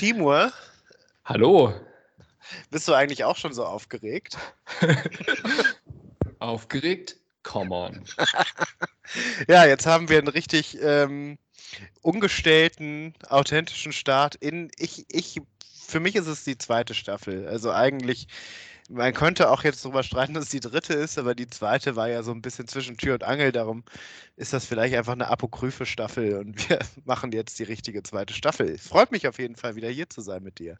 Timur. Hallo. Bist du eigentlich auch schon so aufgeregt? aufgeregt? Come on. ja, jetzt haben wir einen richtig ähm, ungestellten, authentischen Start in. Ich, ich, für mich ist es die zweite Staffel. Also eigentlich man könnte auch jetzt darüber streiten, dass es die dritte ist, aber die zweite war ja so ein bisschen zwischen Tür und Angel. Darum ist das vielleicht einfach eine apokryphe Staffel und wir machen jetzt die richtige zweite Staffel. Es freut mich auf jeden Fall, wieder hier zu sein mit dir.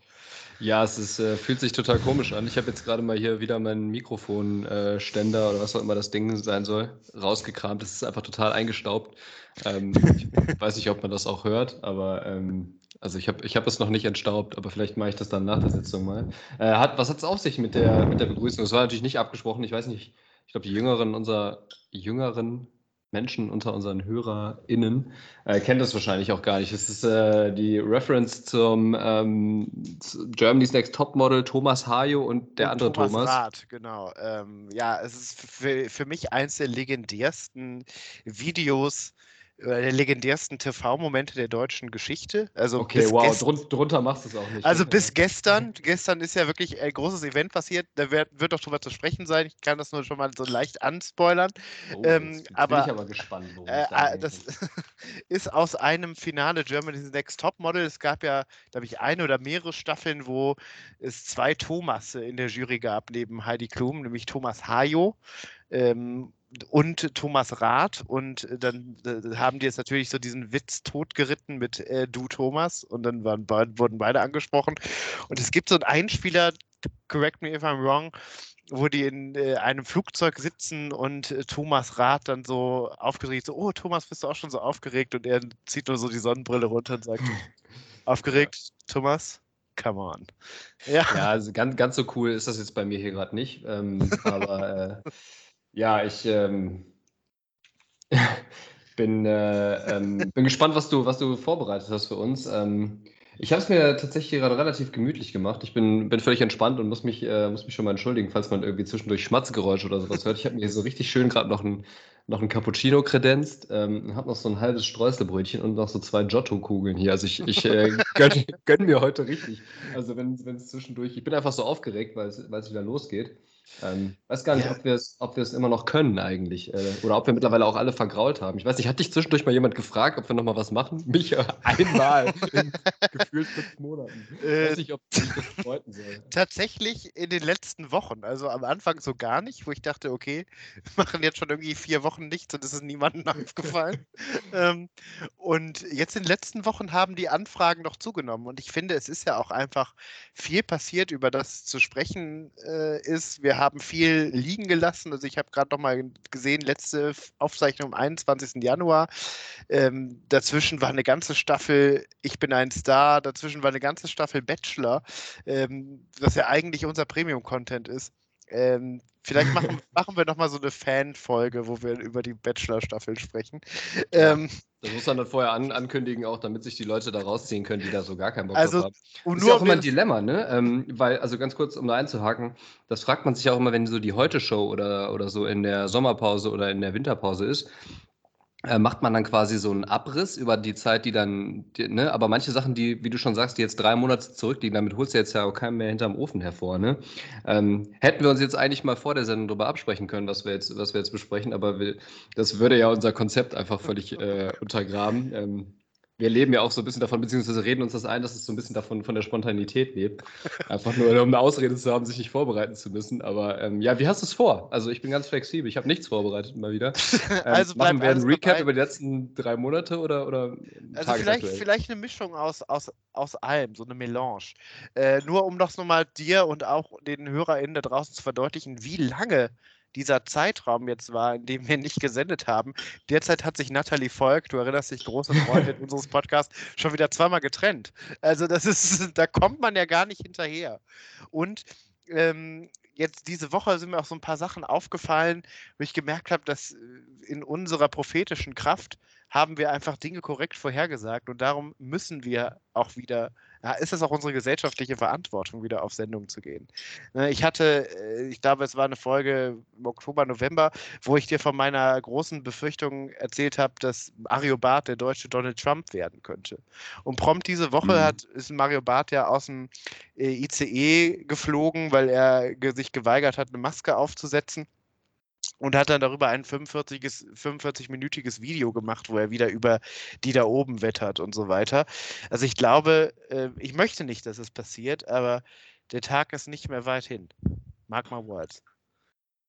Ja, es ist, äh, fühlt sich total komisch an. Ich habe jetzt gerade mal hier wieder meinen Mikrofonständer äh, oder was auch immer das Ding sein soll, rausgekramt. Das ist einfach total eingestaubt. Ähm, ich weiß nicht, ob man das auch hört, aber ähm, also ich habe ich hab es noch nicht entstaubt, aber vielleicht mache ich das dann nach der Sitzung mal. Äh, hat, was hat es auf sich mit der, mit der Begrüßung? Das war natürlich nicht abgesprochen. Ich weiß nicht, ich glaube, die Jüngeren unserer jüngeren Menschen unter unseren HörerInnen äh, kennen das wahrscheinlich auch gar nicht. Es ist äh, die Reference zum ähm, Germany's Next Topmodel Thomas Hayo und der und andere Thomas. Thomas Rath, genau. Ähm, ja, es ist für, für mich eins der legendärsten Videos der legendärsten TV-Momente der deutschen Geschichte. Also okay, wow, drun drunter machst du es auch nicht. Also ne? bis gestern, gestern ist ja wirklich ein großes Event passiert, da wird, wird doch drüber zu sprechen sein. Ich kann das nur schon mal so leicht anspoilern. Oh, ähm, aber, bin ich aber gespannt, worum äh, da äh, Das ist aus einem Finale Germany's Next Top Model. Es gab ja, glaube ich, eine oder mehrere Staffeln, wo es zwei Thomas in der Jury gab, neben Heidi Klum, nämlich Thomas Hayo. Ähm, und Thomas Rath und äh, dann äh, haben die jetzt natürlich so diesen Witz totgeritten mit äh, du Thomas und dann waren, wurden beide angesprochen und es gibt so einen Einspieler, correct me if I'm wrong, wo die in äh, einem Flugzeug sitzen und äh, Thomas Rath dann so aufgeregt, so, oh Thomas, bist du auch schon so aufgeregt und er zieht nur so die Sonnenbrille runter und sagt, aufgeregt, Thomas? Come on. Ja, ja also ganz, ganz so cool ist das jetzt bei mir hier gerade nicht, ähm, aber äh, ja, ich ähm, bin, äh, ähm, bin gespannt, was du, was du vorbereitet hast für uns. Ähm, ich habe es mir tatsächlich gerade relativ gemütlich gemacht. Ich bin, bin völlig entspannt und muss mich, äh, muss mich schon mal entschuldigen, falls man irgendwie zwischendurch Schmatzgeräusche oder sowas hört. Ich habe mir so richtig schön gerade noch ein, noch ein Cappuccino kredenzt, ähm, habe noch so ein halbes Streuselbrötchen und noch so zwei Giotto-Kugeln hier. Also ich, ich äh, gönne gönn mir heute richtig. Also wenn es zwischendurch, ich bin einfach so aufgeregt, weil es wieder losgeht. Ähm, weiß gar nicht, ja. ob wir es ob immer noch können eigentlich. Äh, oder ob wir mittlerweile auch alle vergrault haben. Ich weiß nicht, hat dich zwischendurch mal jemand gefragt, ob wir nochmal was machen? Mich äh, einmal in gefühlt fünf Monaten. Äh, weiß nicht, ob ich das bedeuten soll. Tatsächlich in den letzten Wochen. Also am Anfang so gar nicht, wo ich dachte, okay, wir machen jetzt schon irgendwie vier Wochen nichts und es ist niemandem aufgefallen. ähm, und jetzt in den letzten Wochen haben die Anfragen noch zugenommen. Und ich finde, es ist ja auch einfach viel passiert, über das zu sprechen äh, ist. Wir haben viel liegen gelassen. Also ich habe gerade noch mal gesehen, letzte Aufzeichnung am 21. Januar. Ähm, dazwischen war eine ganze Staffel Ich bin ein Star, dazwischen war eine ganze Staffel Bachelor, ähm, was ja eigentlich unser Premium-Content ist. Ähm, vielleicht machen, machen wir nochmal so eine Fan-Folge, wo wir über die Bachelor-Staffel sprechen. Ähm, das muss man dann vorher an, ankündigen, auch damit sich die Leute da rausziehen können, die da so gar keinen Bock also, haben. Das ist ja auch immer ein Dilemma, ne? Ähm, weil, also ganz kurz, um da einzuhaken, das fragt man sich auch immer, wenn so die Heute-Show oder, oder so in der Sommerpause oder in der Winterpause ist macht man dann quasi so einen Abriss über die Zeit, die dann, die, ne, aber manche Sachen, die, wie du schon sagst, die jetzt drei Monate zurückliegen, damit holst du jetzt ja auch keinen mehr hinterm Ofen hervor, ne? Ähm, hätten wir uns jetzt eigentlich mal vor der Sendung darüber absprechen können, was wir jetzt, was wir jetzt besprechen, aber wir, das würde ja unser Konzept einfach völlig äh, untergraben. Ähm, wir leben ja auch so ein bisschen davon, beziehungsweise reden uns das ein, dass es so ein bisschen davon von der Spontanität lebt. Einfach nur, um eine Ausrede zu haben, sich nicht vorbereiten zu müssen. Aber ähm, ja, wie hast du es vor? Also ich bin ganz flexibel. Ich habe nichts vorbereitet mal wieder. Ähm, also machen wir einen Recap dabei. über die letzten drei Monate oder, oder Also vielleicht, vielleicht eine Mischung aus, aus, aus allem, so eine Melange. Äh, nur um das nochmal dir und auch den HörerInnen da draußen zu verdeutlichen, wie lange dieser Zeitraum jetzt war, in dem wir nicht gesendet haben. Derzeit hat sich Natalie Volk, du erinnerst dich, große Freundin unseres Podcasts, schon wieder zweimal getrennt. Also das ist, da kommt man ja gar nicht hinterher. Und ähm, jetzt diese Woche sind mir auch so ein paar Sachen aufgefallen, wo ich gemerkt habe, dass äh, in unserer prophetischen Kraft haben wir einfach Dinge korrekt vorhergesagt und darum müssen wir auch wieder ist es auch unsere gesellschaftliche Verantwortung, wieder auf Sendung zu gehen. Ne, ich hatte, äh, ich glaube, es war eine Folge im Oktober, November, wo ich dir von meiner großen Befürchtung erzählt habe, dass Mario Barth der deutsche Donald Trump werden könnte. Und prompt diese Woche mhm. hat, ist Mario Barth ja aus dem äh, ICE geflogen, weil er sich geweigert hat, eine Maske aufzusetzen und hat dann darüber ein 45-minütiges 45 Video gemacht, wo er wieder über die da oben wettert und so weiter. Also ich glaube, äh, ich möchte nicht, dass es passiert, aber der Tag ist nicht mehr weit hin. Mark my words.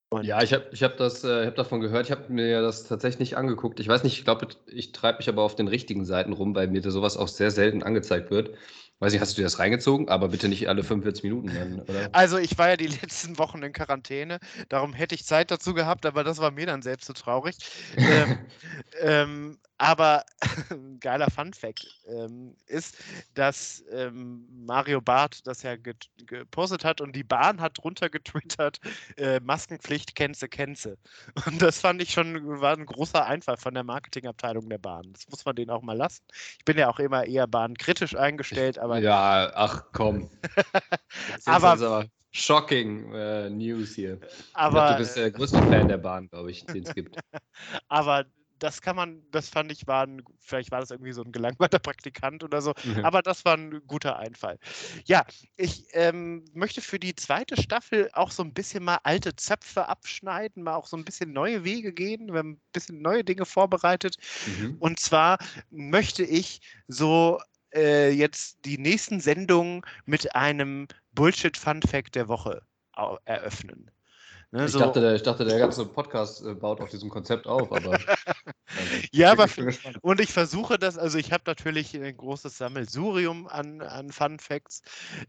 Und ja, ich habe ich hab äh, hab davon gehört, ich habe mir das tatsächlich nicht angeguckt. Ich weiß nicht, ich glaube, ich treibe mich aber auf den richtigen Seiten rum, weil mir sowas auch sehr selten angezeigt wird. Weiß nicht, hast du dir das reingezogen? Aber bitte nicht alle 45 Minuten dann, oder? Also ich war ja die letzten Wochen in Quarantäne, darum hätte ich Zeit dazu gehabt, aber das war mir dann selbst so traurig. ähm, ähm, aber ein geiler Fun-Fact ähm, ist, dass ähm, Mario Barth das ja gepostet hat und die Bahn hat drunter getwittert, äh, Maskenpflicht, Kenze, Kenze. Und das fand ich schon, war ein großer Einfall von der Marketingabteilung der Bahn. Das muss man denen auch mal lassen. Ich bin ja auch immer eher bahnkritisch eingestellt, aber. Ja, ach komm. aber. Shocking äh, News hier. Aber, glaub, du bist der größte Fan der Bahn, glaube ich, den es gibt. aber das kann man, das fand ich, war ein, vielleicht war das irgendwie so ein gelangweilter Praktikant oder so, mhm. aber das war ein guter Einfall. Ja, ich ähm, möchte für die zweite Staffel auch so ein bisschen mal alte Zöpfe abschneiden, mal auch so ein bisschen neue Wege gehen. Wir haben ein bisschen neue Dinge vorbereitet. Mhm. Und zwar möchte ich so äh, jetzt die nächsten Sendungen mit einem Bullshit-Fun-Fact der Woche eröffnen. Ne, ich, so. dachte, der, ich dachte, der ganze Podcast äh, baut auf diesem Konzept auf, aber. Also, ja, aber. Und ich versuche das, also ich habe natürlich ein großes Sammelsurium an, an Fun Facts,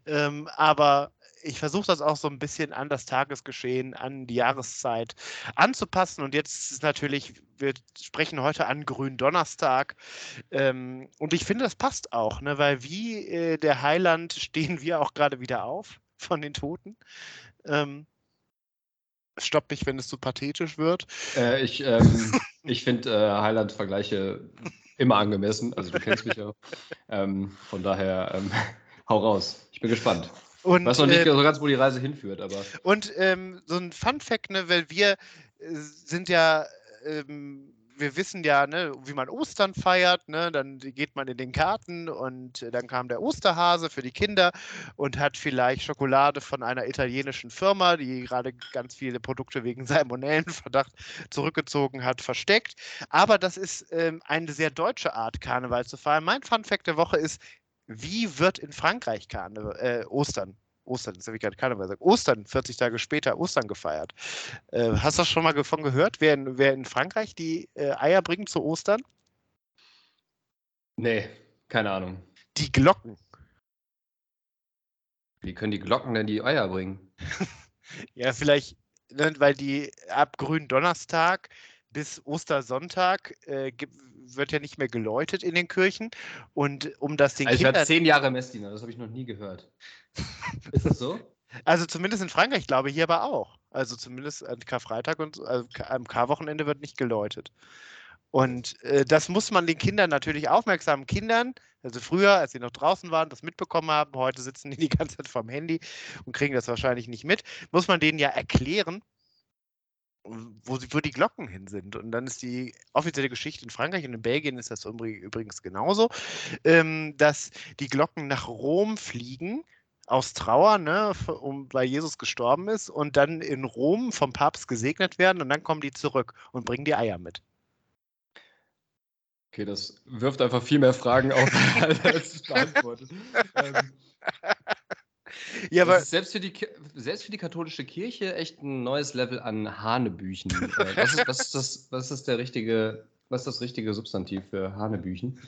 ähm, aber ich versuche das auch so ein bisschen an das Tagesgeschehen, an die Jahreszeit anzupassen. Und jetzt ist natürlich, wir sprechen heute an Gründonnerstag. Ähm, und ich finde, das passt auch, ne? weil wie äh, der Heiland stehen wir auch gerade wieder auf von den Toten. Ähm, Stopp mich, wenn es zu pathetisch wird. Äh, ich ähm, ich finde äh, Highland-Vergleiche immer angemessen. Also du kennst mich ja. Ähm, von daher ähm, hau raus. Ich bin gespannt. Und, weiß noch nicht äh, so ganz, wo die Reise hinführt, aber. Und ähm, so ein Fun-Fact, ne, weil wir äh, sind ja ähm, wir wissen ja, ne, wie man Ostern feiert, ne, dann geht man in den Garten und dann kam der Osterhase für die Kinder und hat vielleicht Schokolade von einer italienischen Firma, die gerade ganz viele Produkte wegen Salmonellenverdacht zurückgezogen hat, versteckt. Aber das ist ähm, eine sehr deutsche Art, Karneval zu feiern. Mein Funfact der Woche ist, wie wird in Frankreich Karneval, äh, Ostern Ostern, das habe ich gerade Karneval gesagt, Ostern, 40 Tage später Ostern gefeiert. Äh, hast du schon mal davon gehört, wer in, wer in Frankreich die äh, Eier bringt zu Ostern? Nee, keine Ahnung. Die Glocken. Wie können die Glocken denn die Eier bringen? ja, vielleicht, ne, weil die ab Gründonnerstag bis Ostersonntag äh, gibt, wird ja nicht mehr geläutet in den Kirchen. Und um das den also Kindern... Ich war zehn Jahre Messdiener, das habe ich noch nie gehört. Ist das so? Also zumindest in Frankreich, glaube ich, hier aber auch. Also zumindest an Karfreitag und also am Karwochenende wird nicht geläutet. Und äh, das muss man den Kindern natürlich aufmerksamen Kindern, also früher, als sie noch draußen waren, das mitbekommen haben, heute sitzen die die ganze Zeit vorm Handy und kriegen das wahrscheinlich nicht mit, muss man denen ja erklären, wo, wo die Glocken hin sind. Und dann ist die offizielle Geschichte in Frankreich und in Belgien ist das übrigens genauso, ähm, dass die Glocken nach Rom fliegen aus Trauer, ne, um, weil Jesus gestorben ist und dann in Rom vom Papst gesegnet werden und dann kommen die zurück und bringen die Eier mit. Okay, das wirft einfach viel mehr Fragen auf, als es beantwortet. ähm, ja, aber selbst für, die, selbst für die katholische Kirche echt ein neues Level an Hanebüchen. Äh, was, ist, was, ist das, was ist der richtige, was ist das richtige Substantiv für Hanebüchen?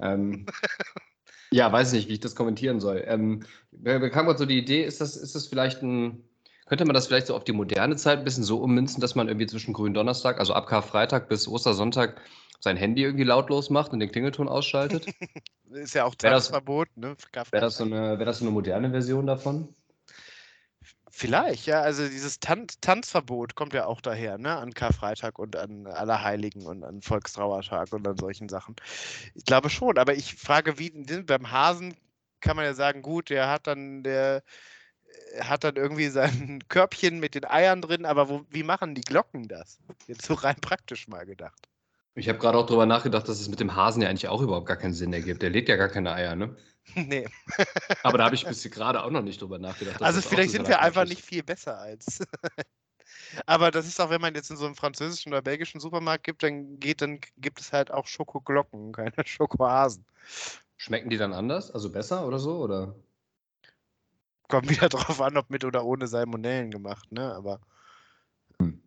Ähm, ja, weiß nicht, wie ich das kommentieren soll. Ähm, mir kam gerade so die Idee, ist das, ist das vielleicht ein, könnte man das vielleicht so auf die moderne Zeit ein bisschen so ummünzen, dass man irgendwie zwischen Gründonnerstag, also ab Karfreitag bis Ostersonntag, sein Handy irgendwie lautlos macht und den Klingelton ausschaltet? ist ja auch Tanzverbot, ne? Wäre das, so eine, wär das so eine moderne Version davon? Vielleicht, ja. Also dieses Tan Tanzverbot kommt ja auch daher, ne? An Karfreitag und an Allerheiligen und an Volkstrauertag und an solchen Sachen. Ich glaube schon, aber ich frage, wie beim Hasen kann man ja sagen, gut, der hat dann, der hat dann irgendwie sein Körbchen mit den Eiern drin, aber wo, wie machen die Glocken das? Jetzt so rein praktisch mal gedacht. Ich habe gerade auch darüber nachgedacht, dass es mit dem Hasen ja eigentlich auch überhaupt gar keinen Sinn ergibt. Der legt ja gar keine Eier, ne? Nee. Aber da habe ich bis gerade auch noch nicht drüber nachgedacht. Also vielleicht sind wir einfach ist. nicht viel besser als. Aber das ist auch, wenn man jetzt in so einem französischen oder belgischen Supermarkt gibt, dann geht, dann gibt es halt auch Schokoglocken, keine Schokohasen. Schmecken die dann anders? Also besser oder so? Oder? Kommt wieder drauf an, ob mit oder ohne Salmonellen gemacht, ne? Aber. Hm.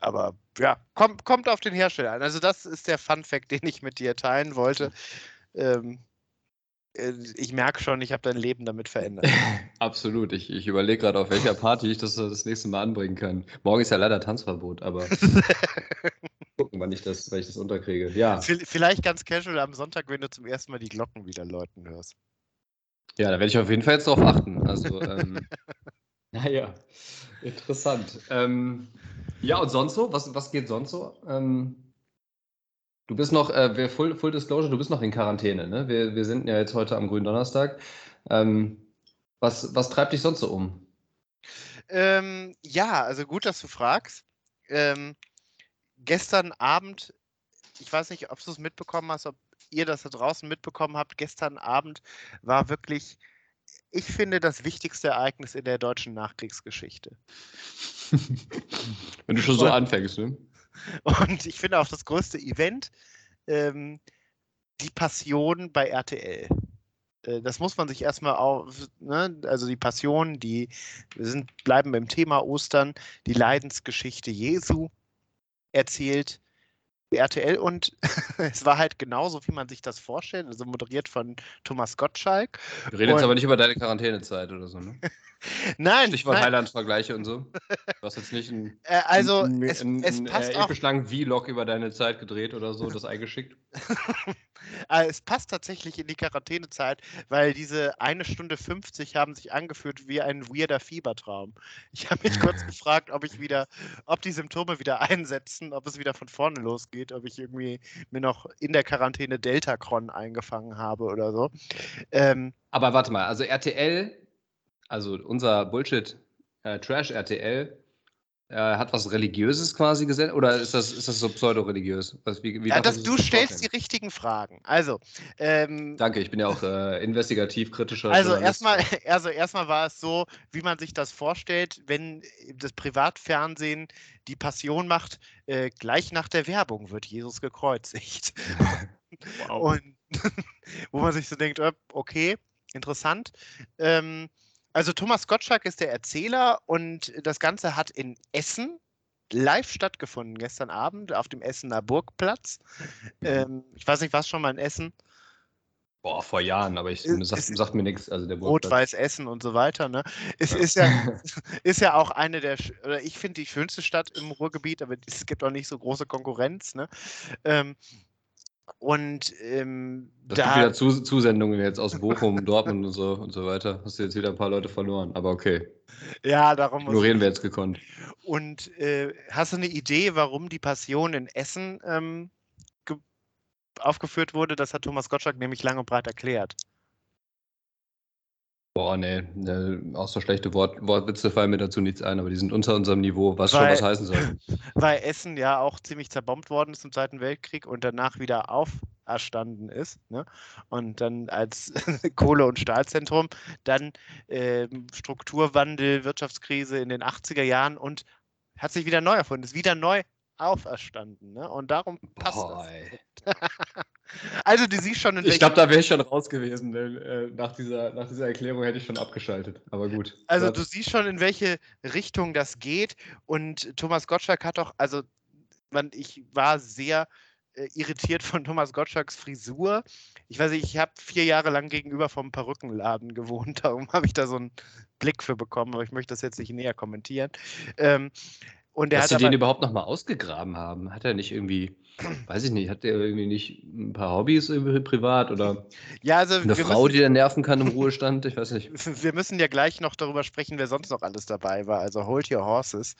Aber ja, kommt, kommt auf den Hersteller an. Also, das ist der Fun-Fact, den ich mit dir teilen wollte. Ähm, äh, ich merke schon, ich habe dein Leben damit verändert. Absolut. Ich, ich überlege gerade, auf welcher Party ich das das nächste Mal anbringen kann. Morgen ist ja leider Tanzverbot, aber gucken, wann ich das, wann ich das unterkriege. Ja. Vielleicht ganz casual am Sonntag, wenn du zum ersten Mal die Glocken wieder läuten hörst. Ja, da werde ich auf jeden Fall jetzt drauf achten. Also, ähm, naja, interessant. Ähm, ja, und sonst so? Was, was geht sonst so? Ähm, Du bist noch, äh, Full, Full Disclosure, du bist noch in Quarantäne, ne? Wir, wir sind ja jetzt heute am grünen Donnerstag. Ähm, was, was treibt dich sonst so um? Ähm, ja, also gut, dass du fragst. Ähm, gestern Abend, ich weiß nicht, ob du es mitbekommen hast, ob ihr das da draußen mitbekommen habt, gestern Abend war wirklich, ich finde, das wichtigste Ereignis in der deutschen Nachkriegsgeschichte. Wenn du schon so anfängst, ne? Und ich finde auch das größte Event, ähm, die Passion bei RTL. Äh, das muss man sich erstmal auf, ne? also die Passion, die wir sind, bleiben beim Thema Ostern, die Leidensgeschichte Jesu erzählt RTL und es war halt genauso, wie man sich das vorstellt, also moderiert von Thomas Gottschalk. Wir reden und, jetzt aber nicht über deine Quarantänezeit oder so, ne? nein. Stichwort Highland-Vergleiche und so. Du hast jetzt nicht ein, äh, also ein, es, ein, es passt äh, episch lang Vlog über deine Zeit gedreht oder so, das eingeschickt. Äh, es passt tatsächlich in die Quarantänezeit, weil diese eine Stunde 50 haben sich angefühlt wie ein weirder Fiebertraum. Ich habe mich kurz gefragt, ob ich wieder, ob die Symptome wieder einsetzen, ob es wieder von vorne losgeht, ob ich irgendwie mir noch in der Quarantäne Deltacron eingefangen habe oder so. Ähm, Aber warte mal, also RTL also unser Bullshit äh, Trash RTL äh, hat was Religiöses quasi gesendet oder ist das, ist das so pseudo-religiös? Wie, wie ja, das, du stellst die richtigen Fragen. Also, ähm, Danke, ich bin ja auch äh, investigativ kritischer. Also erstmal, also erstmal war es so, wie man sich das vorstellt, wenn das Privatfernsehen die Passion macht, äh, gleich nach der Werbung wird Jesus gekreuzigt. wow. Und wo man sich so denkt, okay, interessant. Ähm, also Thomas Gottschalk ist der Erzähler und das Ganze hat in Essen live stattgefunden gestern Abend auf dem Essener Burgplatz. Ähm, ich weiß nicht, was schon mal in Essen? Boah, vor Jahren, aber ich sagt, sagt mir nichts. Also Rot-Weiß Essen und so weiter. Ne? Es ja. Ist, ja, ist ja auch eine der, oder ich finde die schönste Stadt im Ruhrgebiet, aber es gibt auch nicht so große Konkurrenz. Ne? Ähm, und ähm, das da, gibt wieder Zus Zusendungen jetzt aus Bochum, Dortmund und so und so weiter. Hast du jetzt wieder ein paar Leute verloren, aber okay. Ja, darum Ignorieren wir jetzt gekonnt. Und äh, hast du eine Idee, warum die Passion in Essen ähm, aufgeführt wurde? Das hat Thomas Gottschalk nämlich lang und breit erklärt. Boah, nee, ne, auch so schlechte Wort, Wortwitze fallen mir dazu nichts ein, aber die sind unter unserem Niveau, was weil, schon was heißen soll. Weil Essen ja auch ziemlich zerbombt worden ist im Zweiten Weltkrieg und danach wieder auferstanden ist. Ne? Und dann als Kohle- und Stahlzentrum, dann äh, Strukturwandel, Wirtschaftskrise in den 80er Jahren und hat sich wieder neu erfunden, ist wieder neu auferstanden. Ne? Und darum passt Boah, das. also du siehst schon, in Ich glaube, da wäre ich schon raus gewesen. Denn, äh, nach, dieser, nach dieser Erklärung hätte ich schon abgeschaltet. Aber gut. Also du siehst schon, in welche Richtung das geht. Und Thomas Gottschalk hat doch, also man, ich war sehr äh, irritiert von Thomas Gottschalks Frisur. Ich weiß nicht, ich habe vier Jahre lang gegenüber vom Perückenladen gewohnt, darum habe ich da so einen Blick für bekommen, aber ich möchte das jetzt nicht näher kommentieren. Ähm, Und Dass hat sie aber, den überhaupt noch mal ausgegraben haben. Hat er nicht irgendwie, weiß ich nicht, hat der irgendwie nicht ein paar Hobbys irgendwie privat oder ja, also eine Frau, müssen, die er nerven kann im Ruhestand? Ich weiß nicht. wir müssen ja gleich noch darüber sprechen, wer sonst noch alles dabei war. Also hold your horses.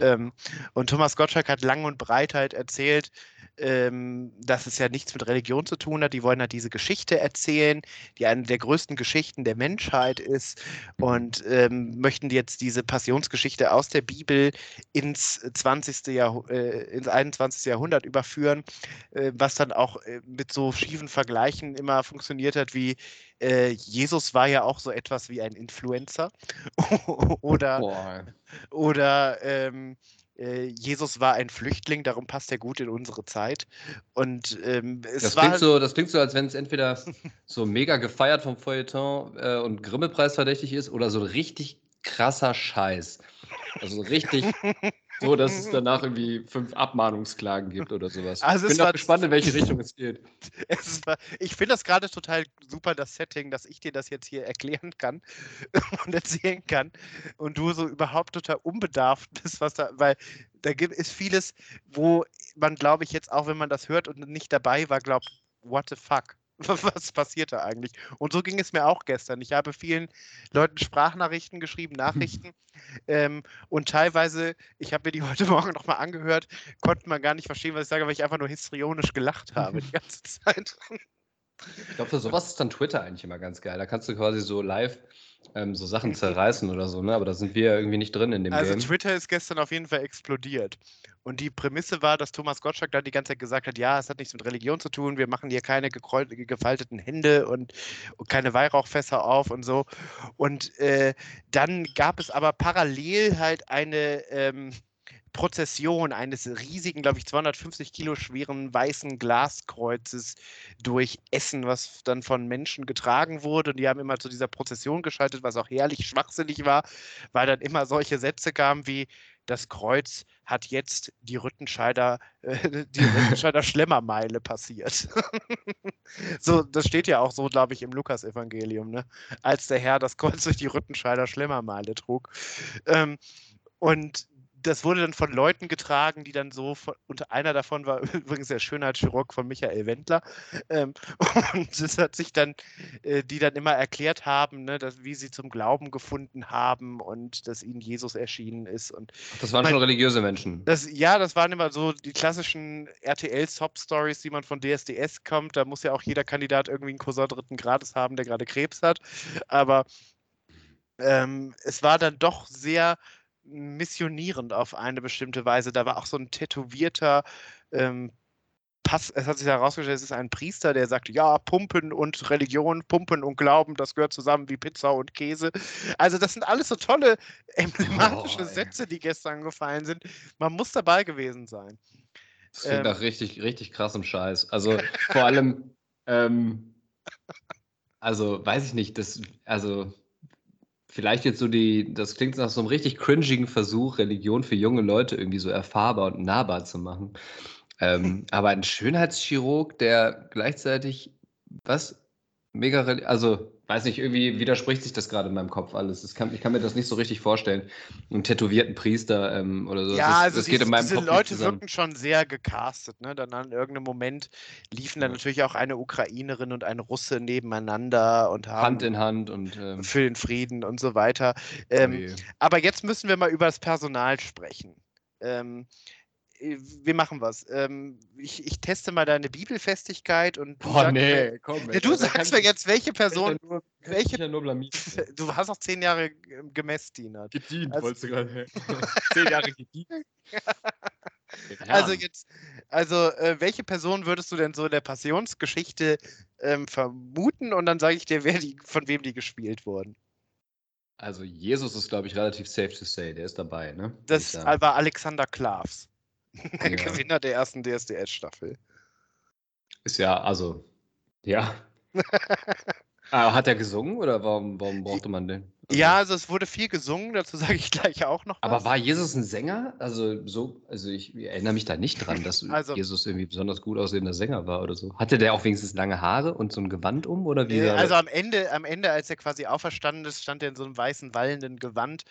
Ähm, und Thomas Gottschalk hat lang und breit halt erzählt, ähm, dass es ja nichts mit Religion zu tun hat. Die wollen halt diese Geschichte erzählen, die eine der größten Geschichten der Menschheit ist und ähm, möchten jetzt diese Passionsgeschichte aus der Bibel ins 20. Jahrh äh, ins 21. Jahrhundert überführen, äh, was dann auch äh, mit so schiefen Vergleichen immer funktioniert hat, wie äh, Jesus war ja auch so etwas wie ein Influencer oder, Boah. oder ähm, äh, Jesus war ein Flüchtling, darum passt er gut in unsere Zeit. Und ähm, es Das war klingt, so, das klingt so, als wenn es entweder so mega gefeiert vom Feuilleton äh, und Grimme-Preis verdächtig ist oder so richtig krasser Scheiß. Also richtig so, dass es danach irgendwie fünf Abmahnungsklagen gibt oder sowas. Also ich bin auch gespannt, in welche Richtung es geht. Es war, ich finde das gerade total super, das Setting, dass ich dir das jetzt hier erklären kann und erzählen kann und du so überhaupt total unbedarft bist, was da, weil da gibt es vieles, wo man, glaube ich, jetzt auch, wenn man das hört und nicht dabei war, glaubt, what the fuck? Was passiert da eigentlich? Und so ging es mir auch gestern. Ich habe vielen Leuten Sprachnachrichten geschrieben, Nachrichten. ähm, und teilweise, ich habe mir die heute Morgen nochmal angehört, konnte man gar nicht verstehen, was ich sage, weil ich einfach nur histrionisch gelacht habe die ganze Zeit. Ich glaube, für sowas ist dann Twitter eigentlich immer ganz geil. Da kannst du quasi so live ähm, so Sachen zerreißen oder so, ne? Aber da sind wir ja irgendwie nicht drin in dem Also Game. Twitter ist gestern auf jeden Fall explodiert. Und die Prämisse war, dass Thomas Gottschalk da die ganze Zeit gesagt hat, ja, es hat nichts mit Religion zu tun, wir machen hier keine gefalteten Hände und, und keine Weihrauchfässer auf und so. Und äh, dann gab es aber parallel halt eine ähm, Prozession eines riesigen, glaube ich, 250 Kilo schweren weißen Glaskreuzes durch Essen, was dann von Menschen getragen wurde. Und die haben immer zu dieser Prozession geschaltet, was auch herrlich schwachsinnig war, weil dann immer solche Sätze kamen wie, das Kreuz hat jetzt die Rüttenscheider, äh, die Rüttenscheider Schlemmermeile passiert. so, das steht ja auch so, glaube ich, im Lukas-Evangelium, ne? Als der Herr das Kreuz durch die Rüttenscheider Schlemmermeile trug. Ähm, und das wurde dann von Leuten getragen, die dann so, von, und einer davon war übrigens der Schönheitschirurg von Michael Wendler. Ähm, und das hat sich dann, äh, die dann immer erklärt haben, ne, dass, wie sie zum Glauben gefunden haben und dass ihnen Jesus erschienen ist. Und Das waren mein- schon religiöse Menschen. das, ja, das waren immer so die klassischen RTL-Sob-Stories, die man von DSDS kommt. Da muss ja auch jeder Kandidat irgendwie einen Cousin dritten Grades haben, der gerade Krebs hat. Aber ähm, es war dann doch sehr missionierend auf eine bestimmte Weise. Da war auch so ein tätowierter ähm, Pass, es hat sich herausgestellt, es ist ein Priester, der sagt, ja, Pumpen und Religion, Pumpen und Glauben, das gehört zusammen wie Pizza und Käse. Also das sind alles so tolle emblematische Oh. Sätze, die gestern gefallen sind. Man muss dabei gewesen sein. Das klingt ähm, nach richtig, richtig krassem Scheiß. Also vor allem, ähm, also weiß ich nicht, das, also vielleicht jetzt so die, das klingt nach so einem richtig cringigen Versuch, Religion für junge Leute irgendwie so erfahrbar und nahbar zu machen. Ähm, aber ein Schönheitschirurg, der gleichzeitig, was, mega, also weiß nicht, irgendwie widerspricht sich das gerade in meinem Kopf alles. Kann, ich kann mir das nicht so richtig vorstellen. Einen tätowierten Priester ähm, oder so. ja, das, also das diese, geht in meinem diese Leute wirken schon sehr gecastet. Ne? Dann an irgendeinem Moment liefen dann natürlich auch eine Ukrainerin und ein Russe nebeneinander und haben Hand in Hand und ähm, für den Frieden und so weiter. Ähm, ui. Aber jetzt müssen wir mal über das Personal sprechen. Ähm, äh, wir machen was. Ähm, ich, ich teste mal deine Bibelfestigkeit und du Boah, sagst mir- nee, komm. Ja, du sagst mir jetzt, welche Person. Welche- nur blamieren. Du hast auch zehn Jahre ge- gemästinert. Gedient, Also- wolltest du gerade. Zehn Jahre gedient. Also jetzt, also äh, welche Person würdest du denn so in der Passionsgeschichte ähm, vermuten? Und dann sage ich dir, wer die, von wem die gespielt wurden. Also Jesus ist, glaube ich, relativ safe to say. Der ist dabei, ne? Das war Alexander Klavs, Ja. Gewinner der ersten DSDS-Staffel. ist ja, also, ja. Ah, hat er gesungen oder warum, warum brauchte man den? Also, ja, also es wurde viel gesungen, dazu sage ich gleich auch noch. Was. Aber war Jesus ein Sänger? Also so, also ich erinnere mich da nicht dran, dass also, Jesus irgendwie besonders gut aussehender Sänger war oder so. Hatte der auch wenigstens lange Haare und so ein Gewand um oder wie? Äh, also am Ende, am Ende, als er quasi auferstanden ist, stand er in so einem weißen wallenden Gewand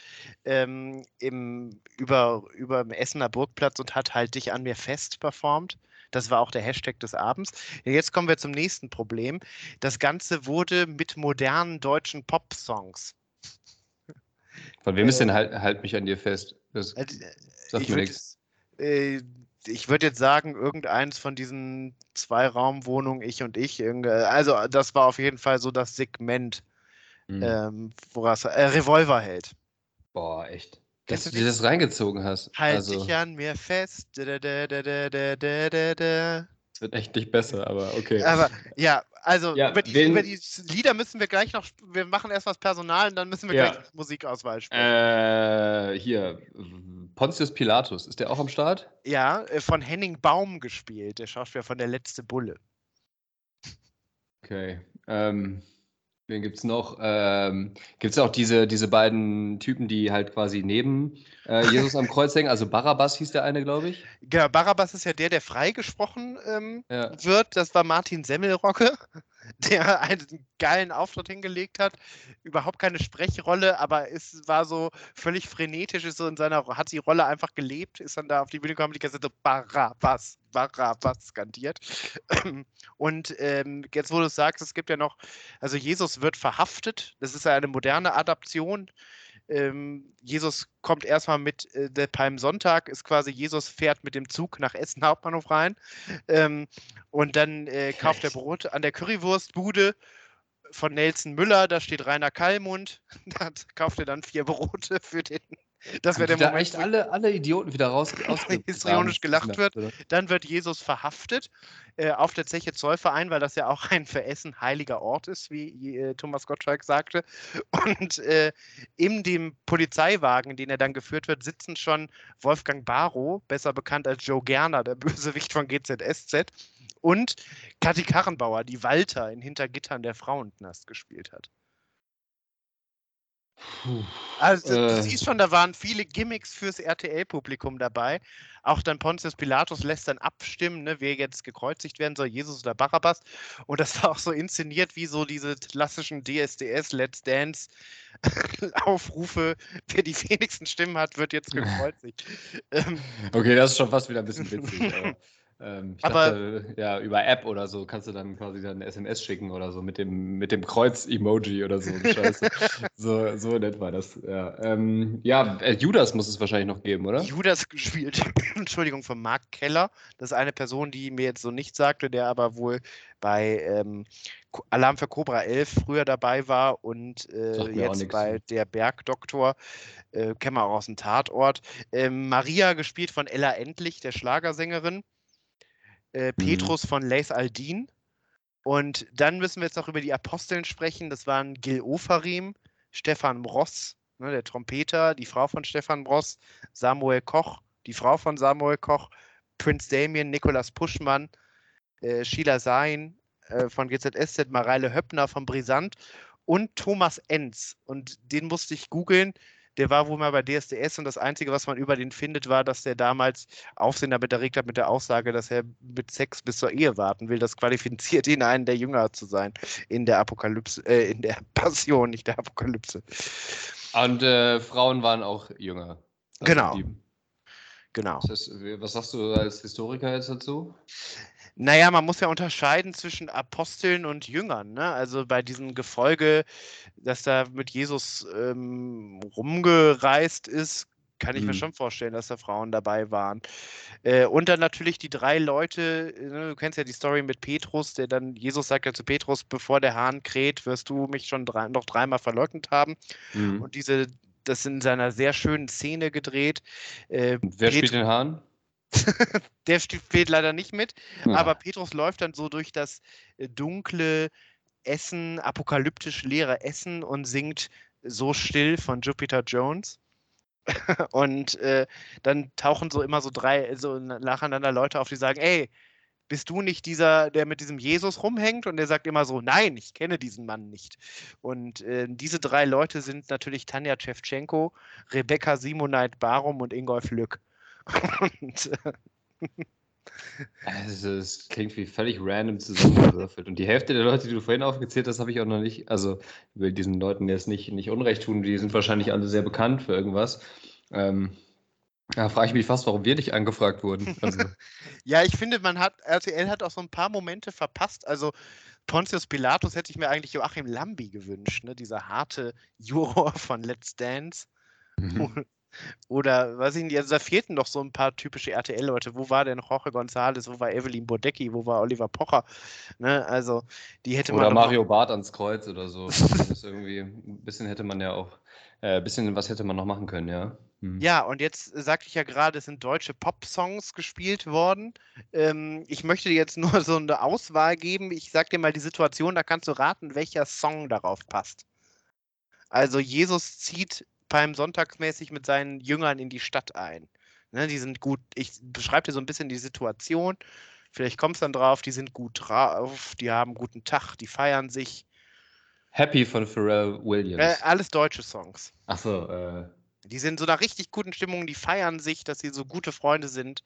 ähm, im, über, über dem Essener Burgplatz und hat halt dich an mir fest performt. Das war auch der Hashtag des Abends. Jetzt kommen wir zum nächsten Problem. Das Ganze wurde mit modernen deutschen Pop-Songs. Von wem ist denn äh, halt, halt mich an dir fest? Das äh, sagt mir nichts. Äh, ich würde jetzt sagen, irgendeins von diesen zwei Raumwohnungen, ich und ich. Also, das war auf jeden Fall so das Segment, hm. ähm, woraus äh, Revolver hält. Boah, echt. Dass du dir das reingezogen hast. Halt also, dich an mir fest. Da, da, da, es wird echt nicht besser, aber okay. Aber ja, also ja, über, die, wen, über, die, Lieder müssen wir gleich noch, wir machen erst was Personal und dann müssen wir ja. gleich Musikauswahl spielen. Äh, hier, Pontius Pilatus, ist der auch am Start? Ja, äh, von Henning Baum gespielt, der Schauspieler von Der letzte Bulle. Okay. Ähm, Wen gibt es noch? Ähm, gibt es auch diese, diese beiden Typen, die halt quasi neben äh, Jesus am Kreuz hängen? Also Barabbas hieß der eine, glaube ich. Genau, Barabbas ist ja der, der freigesprochen ähm, ja. wird. Das war Martin Semmelrocke, der einen geilen Auftritt hingelegt hat. Überhaupt keine Sprechrolle, aber es war so völlig frenetisch, ist so in seiner, hat die Rolle einfach gelebt, ist dann da auf die Bühne gekommen die ganze Zeit so Barabbas, Barabbas skandiert. Und ähm, jetzt, wo du sagst, es gibt ja noch, also Jesus wird verhaftet. Das ist ja eine moderne Adaption. Ähm, Jesus kommt erstmal mit äh, der Palmsonntag, ist quasi Jesus fährt mit dem Zug nach Essen Hauptbahnhof rein. Ähm, und dann äh, kauft er Brot an der Currywurstbude von Nelson Müller, da steht Rainer Kallmund, da kauft er dann vier Brote für den das wäre der da Moment, echt alle, alle Idioten wieder raus histrionisch gelacht wird. Dann wird Jesus verhaftet äh, auf der Zeche Zollverein, weil das ja auch ein für Essen heiliger Ort ist, wie äh, Thomas Gottschalk sagte. Und äh, in dem Polizeiwagen, in den er dann geführt wird, sitzen schon Wolfgang Barrow, besser bekannt als Joe Gerner, der Bösewicht von GZSZ, und Kathi Karrenbauer, die Walter in Hintergittern der Frauenknast gespielt hat. Also du äh. siehst schon, da waren viele Gimmicks fürs RTL-Publikum dabei. Auch dann Pontius Pilatus lässt dann abstimmen, ne, wer jetzt gekreuzigt werden soll, Jesus oder Barabbas. Und das war auch so inszeniert wie so diese klassischen DSDS Let's Dance Aufrufe. Wer die wenigsten Stimmen hat, wird jetzt gekreuzigt. Ähm, okay, das ist schon fast wieder ein bisschen witzig. Ähm, aber dachte, ja, über App oder so kannst du dann quasi dann SMS schicken oder so mit dem, mit dem Kreuz-Emoji oder so. Scheiße. so, so in etwa das. Ja, ähm, ja äh, Judas muss es wahrscheinlich noch geben, oder? Judas gespielt, Entschuldigung, von Mark Keller. Das ist eine Person, die mir jetzt so nicht sagte, der aber wohl bei ähm, Alarm für Cobra 11 früher dabei war und äh, jetzt bei Der Bergdoktor, äh, kennen wir auch aus dem Tatort. Ähm, Maria gespielt von Ella Endlich, der Schlagersängerin äh, mhm. Petrus von Leis Aldin. Und dann müssen wir jetzt noch über die Aposteln sprechen. Das waren Gil Ofarim, Stefan Bross, ne, der Trompeter, die Frau von Stefan Bross, Samuel Koch, die Frau von Samuel Koch, Prinz Damien, Nikolas Puschmann, äh, Sheila Sain äh, von GZSZ, Mareile Höppner von Brisant und Thomas Enz. Und den musste ich googeln. Der war wohl mal bei DSDS und das Einzige, was man über den findet, war, dass der damals Aufsehen damit erregt hat mit der Aussage, dass er mit Sex bis zur Ehe warten will. Das qualifiziert ihn, einen der Jünger zu sein in der Apokalypse, äh, in der Passion, nicht der Apokalypse. Und äh, Frauen waren auch jünger. Also genau. Genau. Das, was sagst du als Historiker jetzt dazu? Naja, man muss ja unterscheiden zwischen Aposteln und Jüngern. Ne? Also bei diesem Gefolge, das da mit Jesus ähm, rumgereist ist, kann ich mhm. mir schon vorstellen, dass da Frauen dabei waren. Äh, und dann natürlich die drei Leute, ne, du kennst ja die Story mit Petrus, der dann, Jesus sagt ja zu Petrus, bevor der Hahn kräht, wirst du mich schon drei, noch dreimal verleugnet haben. Mhm. Und diese, das in seiner sehr schönen Szene gedreht. Äh, wer Pet spielt den Hahn? der spielt leider nicht mit. Ja. Aber Petrus läuft dann so durch das äh, dunkle Essen, apokalyptisch leere Essen und singt So still von Jupiter Jones. und äh, dann tauchen so immer so drei, so nacheinander Leute auf, die sagen, ey, bist du nicht dieser, der mit diesem Jesus rumhängt? Und der sagt immer so, nein, ich kenne diesen Mann nicht. Und äh, diese drei Leute sind natürlich Tanja Tschewtschenko, Rebecca Simoneit Barum und Ingolf Lück. Und, äh, also, es klingt wie völlig random zusammengewürfelt. Und die Hälfte der Leute, die du vorhin aufgezählt hast, habe ich auch noch nicht. Also, ich will diesen Leuten jetzt nicht, nicht Unrecht tun. Die sind wahrscheinlich alle sehr bekannt für irgendwas. Ähm, da frage ich mich fast, warum wir nicht angefragt wurden. Also. ja, ich finde, man hat, RTL hat auch so ein paar Momente verpasst. Also, Pontius Pilatus hätte ich mir eigentlich Joachim Lambi gewünscht, ne? dieser harte Juror von Let's Dance. Mhm. Oder, weiß ich nicht, also da fehlten noch so ein paar typische RTL-Leute. Wo war denn Jorge González? Wo war Evelyn Bodecki? Wo war Oliver Pocher? Ne, also, die hätte oder man. Oder Mario Barth ans Kreuz oder so. das irgendwie, ein bisschen hätte man ja auch, äh, ein bisschen was hätte man noch machen können, ja. Hm. Ja, und jetzt sagte ich ja gerade, es sind deutsche Pop-Songs gespielt worden. Ähm, ich möchte dir jetzt nur so eine Auswahl geben. Ich sag dir mal die Situation, da kannst du raten, welcher Song darauf passt. Also, Jesus zieht Palm sonntagsmäßig mit seinen Jüngern in die Stadt ein. Ne, die sind gut, ich beschreibe dir so ein bisschen die Situation. Vielleicht kommst du dann drauf, die sind gut drauf, die haben einen guten Tag, die feiern sich. Happy von Pharrell Williams. Äh, alles deutsche Songs. Achso, äh. Die sind so einer richtig guten Stimmung, die feiern sich, dass sie so gute Freunde sind.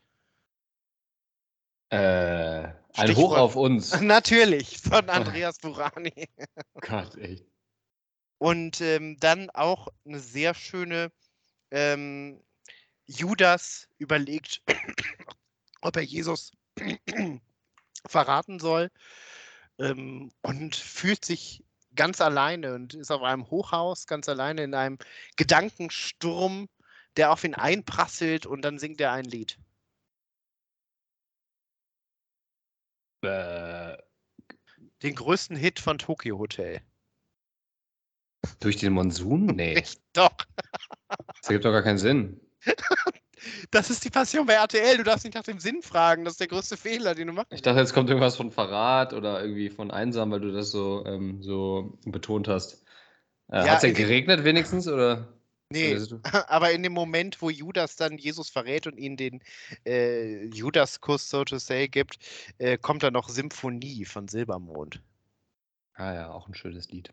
Äh, ein Hoch auf uns. Natürlich, von Andreas Burani. Gott, echt. Und ähm, dann auch eine sehr schöne ähm, Judas überlegt, ob er Jesus verraten soll ähm, und fühlt sich ganz alleine und ist auf einem Hochhaus ganz alleine in einem Gedankensturm, der auf ihn einprasselt und dann singt er ein Lied. Äh. Den größten Hit von Tokyo Hotel. Durch den Monsun? Nee. doch. Das ergibt doch gar keinen Sinn. Das ist die Passion bei RTL. Du darfst nicht nach dem Sinn fragen. Das ist der größte Fehler, den du machst. Ich dachte, jetzt kommt irgendwas von Verrat oder irgendwie von Einsam, weil du das so, ähm, so betont hast. Äh, ja, Hat es denn geregnet wenigstens? Oder? Nee, aber in dem Moment, wo Judas dann Jesus verrät und ihm den äh, Judas-Kuss, so to say, gibt, äh, kommt da noch Symphonie von Silbermond. Ah ja, auch ein schönes Lied.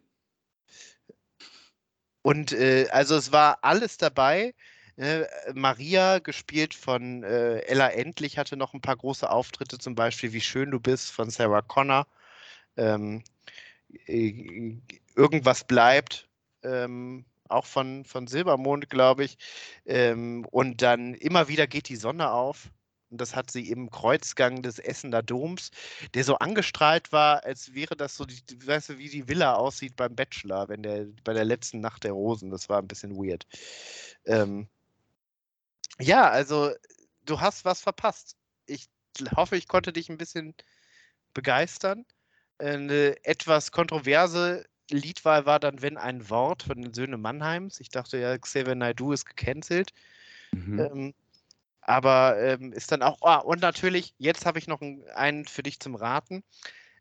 Und äh, also es war alles dabei. Äh, Maria, gespielt von äh, Ella Endlich, hatte noch ein paar große Auftritte, zum Beispiel Wie schön du bist von Sarah Connor. Ähm, äh, irgendwas bleibt, ähm, auch von, von Silbermond, glaube ich. Ähm, und dann immer wieder geht die Sonne auf und das hat sie im Kreuzgang des Essener Doms, der so angestrahlt war, als wäre das so, die, weißt du, wie die Villa aussieht beim Bachelor, wenn der bei der letzten Nacht der Rosen. Das war ein bisschen weird. Ähm, ja, also du hast was verpasst. Ich hoffe, ich konnte dich ein bisschen begeistern. Eine etwas kontroverse Liedwahl war dann Wenn ein Wort von den Söhnen Mannheims. Ich dachte ja, Xavier Naidoo ist gecancelt. Mhm. Ähm, aber ähm, ist dann auch, ah, und natürlich, jetzt habe ich noch einen für dich zum Raten.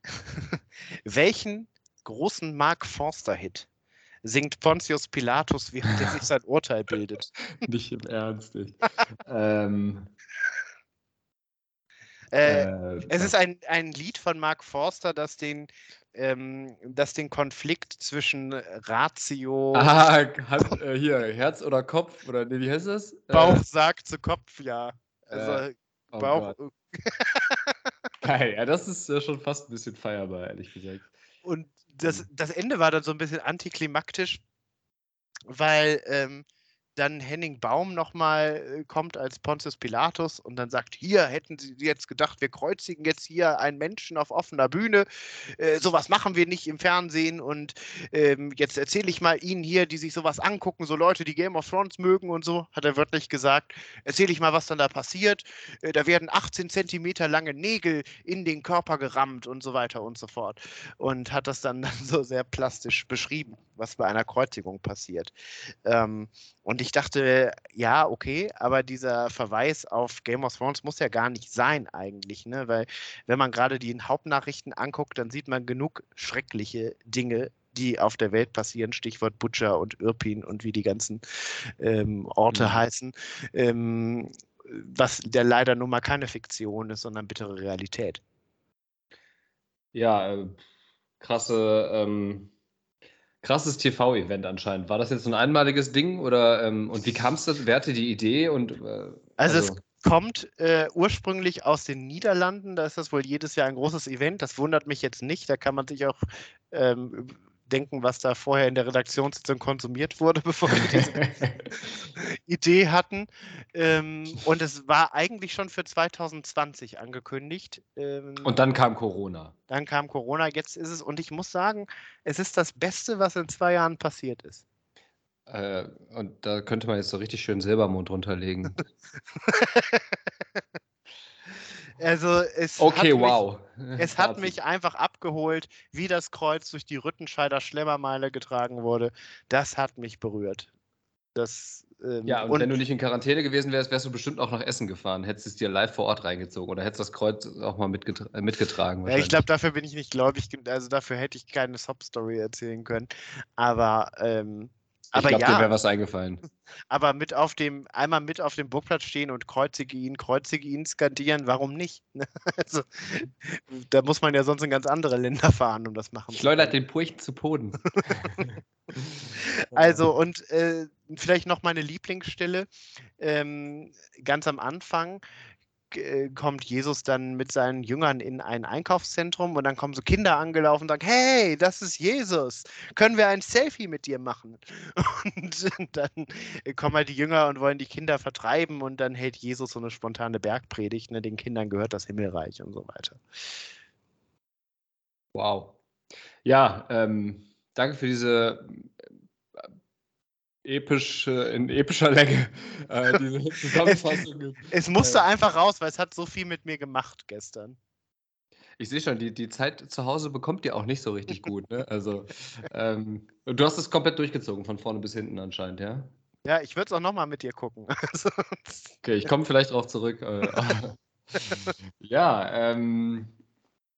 Welchen großen Mark Forster-Hit singt Pontius Pilatus, während er sich sein Urteil bildet? Nicht im Ernst. Nicht. ähm, äh, äh, es ist ein, ein Lied von Mark Forster, das den ähm, das den Konflikt zwischen Ratio. Ah, hat, äh, hier, Herz oder Kopf, oder nee, wie heißt das? Bauch äh, sagt zu Kopf, ja. Also, äh, oh Bauch. Geil, ja, das ist ja schon fast ein bisschen feierbar, ehrlich gesagt. Und das, hm. das Ende war dann so ein bisschen antiklimaktisch, weil ähm, dann Henning Baum nochmal äh, kommt als Pontius Pilatus und dann sagt, hier hätten sie jetzt gedacht, wir kreuzigen jetzt hier einen Menschen auf offener Bühne. Äh, sowas machen wir nicht im Fernsehen und ähm, jetzt erzähle ich mal Ihnen hier, die sich sowas angucken, so Leute, die Game of Thrones mögen und so, hat er wörtlich gesagt, erzähle ich mal, was dann da passiert. Äh, da werden 18 Zentimeter lange Nägel in den Körper gerammt und so weiter und so fort. Und hat das dann, dann so sehr plastisch beschrieben, was bei einer Kreuzigung passiert. Ähm, und ich dachte, ja, okay, aber dieser Verweis auf Game of Thrones muss ja gar nicht sein eigentlich, ne? Weil wenn man gerade die Hauptnachrichten anguckt, dann sieht man genug schreckliche Dinge, die auf der Welt passieren, Stichwort Butcher und Irpin und wie die ganzen ähm, Orte mhm. heißen, ähm, was der leider nun mal keine Fiktion ist, sondern bittere Realität. Ja, äh, krasse, ähm, krasses TV-Event anscheinend. War das jetzt ein einmaliges Ding oder ähm, und wie kam es das? Wer hatte die Idee und äh, also, also, es kommt äh, ursprünglich aus den Niederlanden. Da ist das wohl jedes Jahr ein großes Event. Das wundert mich jetzt nicht. Da kann man sich auch ähm, denken, was da vorher in der Redaktionssitzung konsumiert wurde, bevor wir diese Idee hatten. Ähm, und es war eigentlich schon für 2020 angekündigt. Ähm, und dann kam Corona. Dann kam Corona, jetzt ist es, und ich muss sagen, es ist das Beste, was in zwei Jahren passiert ist. Äh, und da könnte man jetzt so richtig schön Silbermond runterlegen. Also es okay, hat wow. Mich, es hat mich einfach abgeholt, wie das Kreuz durch die Rüttenscheider Schlemmermeile getragen wurde. Das hat mich berührt. Das, ähm, ja, und, und, wenn du nicht in Quarantäne gewesen wärst, wärst du bestimmt auch nach Essen gefahren, hättest es dir live vor Ort reingezogen oder hättest das Kreuz auch mal mitgetra äh, mitgetragen. Ja, ich glaube, dafür bin ich nicht gläubig, also dafür hätte ich keine Sob-Story erzählen können. Aber ähm, aber ich glaube, ja, dir wäre was eingefallen. Aber mit auf dem, einmal mit auf dem Burgplatz stehen und kreuzige ihn, kreuzige ihn skandieren, warum nicht? also, da muss man ja sonst in ganz andere Länder fahren, um das machen Schleudert den Purchen zu Boden. also, und äh, vielleicht noch meine Lieblingsstelle. Ähm, ganz am Anfang äh, kommt Jesus dann mit seinen Jüngern in ein Einkaufszentrum und dann kommen so Kinder angelaufen und sagen, hey, das ist Jesus, können wir ein Selfie mit dir machen? Und dann kommen halt die Jünger und wollen die Kinder vertreiben und dann hält Jesus so eine spontane Bergpredigt, ne? den Kindern gehört das Himmelreich und so weiter. Wow. Ja, ähm, danke für diese episch, in epischer Länge äh, diese Zusammenfassung. es, es musste äh, einfach raus, weil es hat so viel mit mir gemacht gestern. Ich sehe schon, die, die Zeit zu Hause bekommt ihr auch nicht so richtig gut. Ne? Also, ähm, du hast es komplett durchgezogen, von vorne bis hinten anscheinend, ja? Ja, ich würde es auch nochmal mit dir gucken. okay, ich komme vielleicht darauf zurück. Äh, ja, ähm,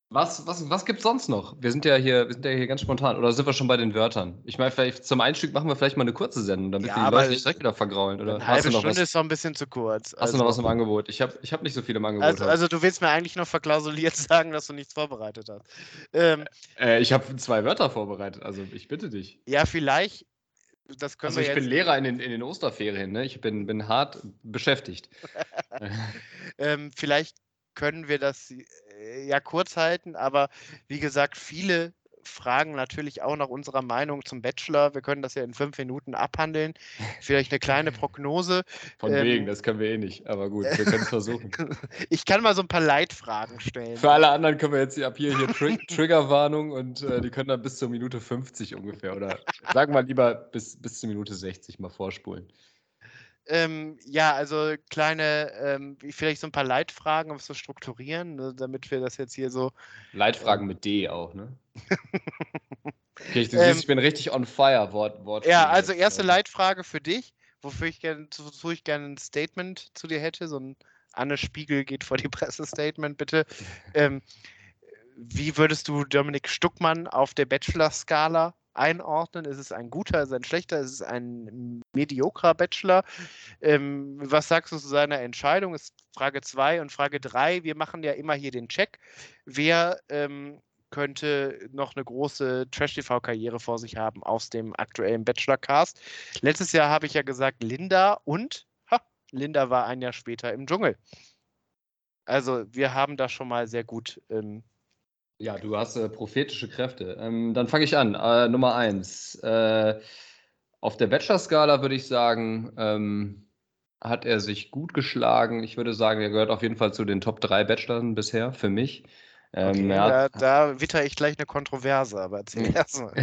was, was, was gibt es sonst noch? Wir sind ja hier, wir sind ja hier ganz spontan. Oder sind wir schon bei den Wörtern? Ich meine, vielleicht zum Einstieg machen wir vielleicht mal eine kurze Sendung, damit ja, wir die Leute nicht direkt wieder vergraulen. Oder eine halbe Stunde was? ist doch ein bisschen zu kurz. Hast also, du noch was im Angebot? Ich habe ich hab nicht so viel im Angebot. Also, also, du willst mir eigentlich noch verklausuliert sagen, dass du nichts vorbereitet hast. Ähm, äh, ich habe zwei Wörter vorbereitet, also ich bitte dich. Ja, vielleicht. Das können also ich bin Lehrer in den, in den Osterferien, ne? Ich bin, bin hart beschäftigt. ähm, vielleicht können wir das ja kurz halten, aber wie gesagt, viele fragen natürlich auch nach unserer Meinung zum Bachelor. Wir können das ja in fünf Minuten abhandeln. Vielleicht eine kleine Prognose. Von ähm, wegen, das können wir eh nicht. Aber gut, wir können es versuchen. Ich kann mal so ein paar Leitfragen stellen. Für alle anderen können wir jetzt ab hier, hier Tr Triggerwarnung und äh, die können dann bis zur Minute 50 ungefähr oder sagen wir lieber bis, bis zur Minute 60 mal vorspulen. Ähm, ja, also kleine, ähm, vielleicht so ein paar Leitfragen, um es zu strukturieren, ne, damit wir das jetzt hier so. Leitfragen ähm, mit D auch, ne? okay, ich, ähm, ich bin richtig on fire, Wort. Wort ja, also erste Leitfrage für dich, wofür ich gerne, wozu ich gerne ein Statement zu dir hätte, so ein Anne Spiegel geht vor die Presse-Statement, bitte. Ähm, wie würdest du Dominik Stuckmann auf der Bachelor-Skala einordnen? Ist es ein guter, ist es ein schlechter, ist es ein mediokrer Bachelor? Ähm, was sagst du zu seiner Entscheidung? Ist Frage 2 und Frage 3. Wir machen ja immer hier den Check. Wer ähm, könnte noch eine große Trash-TV-Karriere vor sich haben aus dem aktuellen Bachelor-Cast? Letztes Jahr habe ich ja gesagt Linda und ha, Linda war ein Jahr später im Dschungel. Also wir haben da schon mal sehr gut ähm, ja, du hast äh, prophetische Kräfte. Ähm, dann fange ich an. Äh, Nummer eins. Äh, auf der Bachelor-Skala würde ich sagen, ähm, hat er sich gut geschlagen. Ich würde sagen, er gehört auf jeden Fall zu den Top 3 Bachelorn bisher, für mich. Ähm, okay, hat, da, da witter ich gleich eine Kontroverse, aber erzähl erstmal.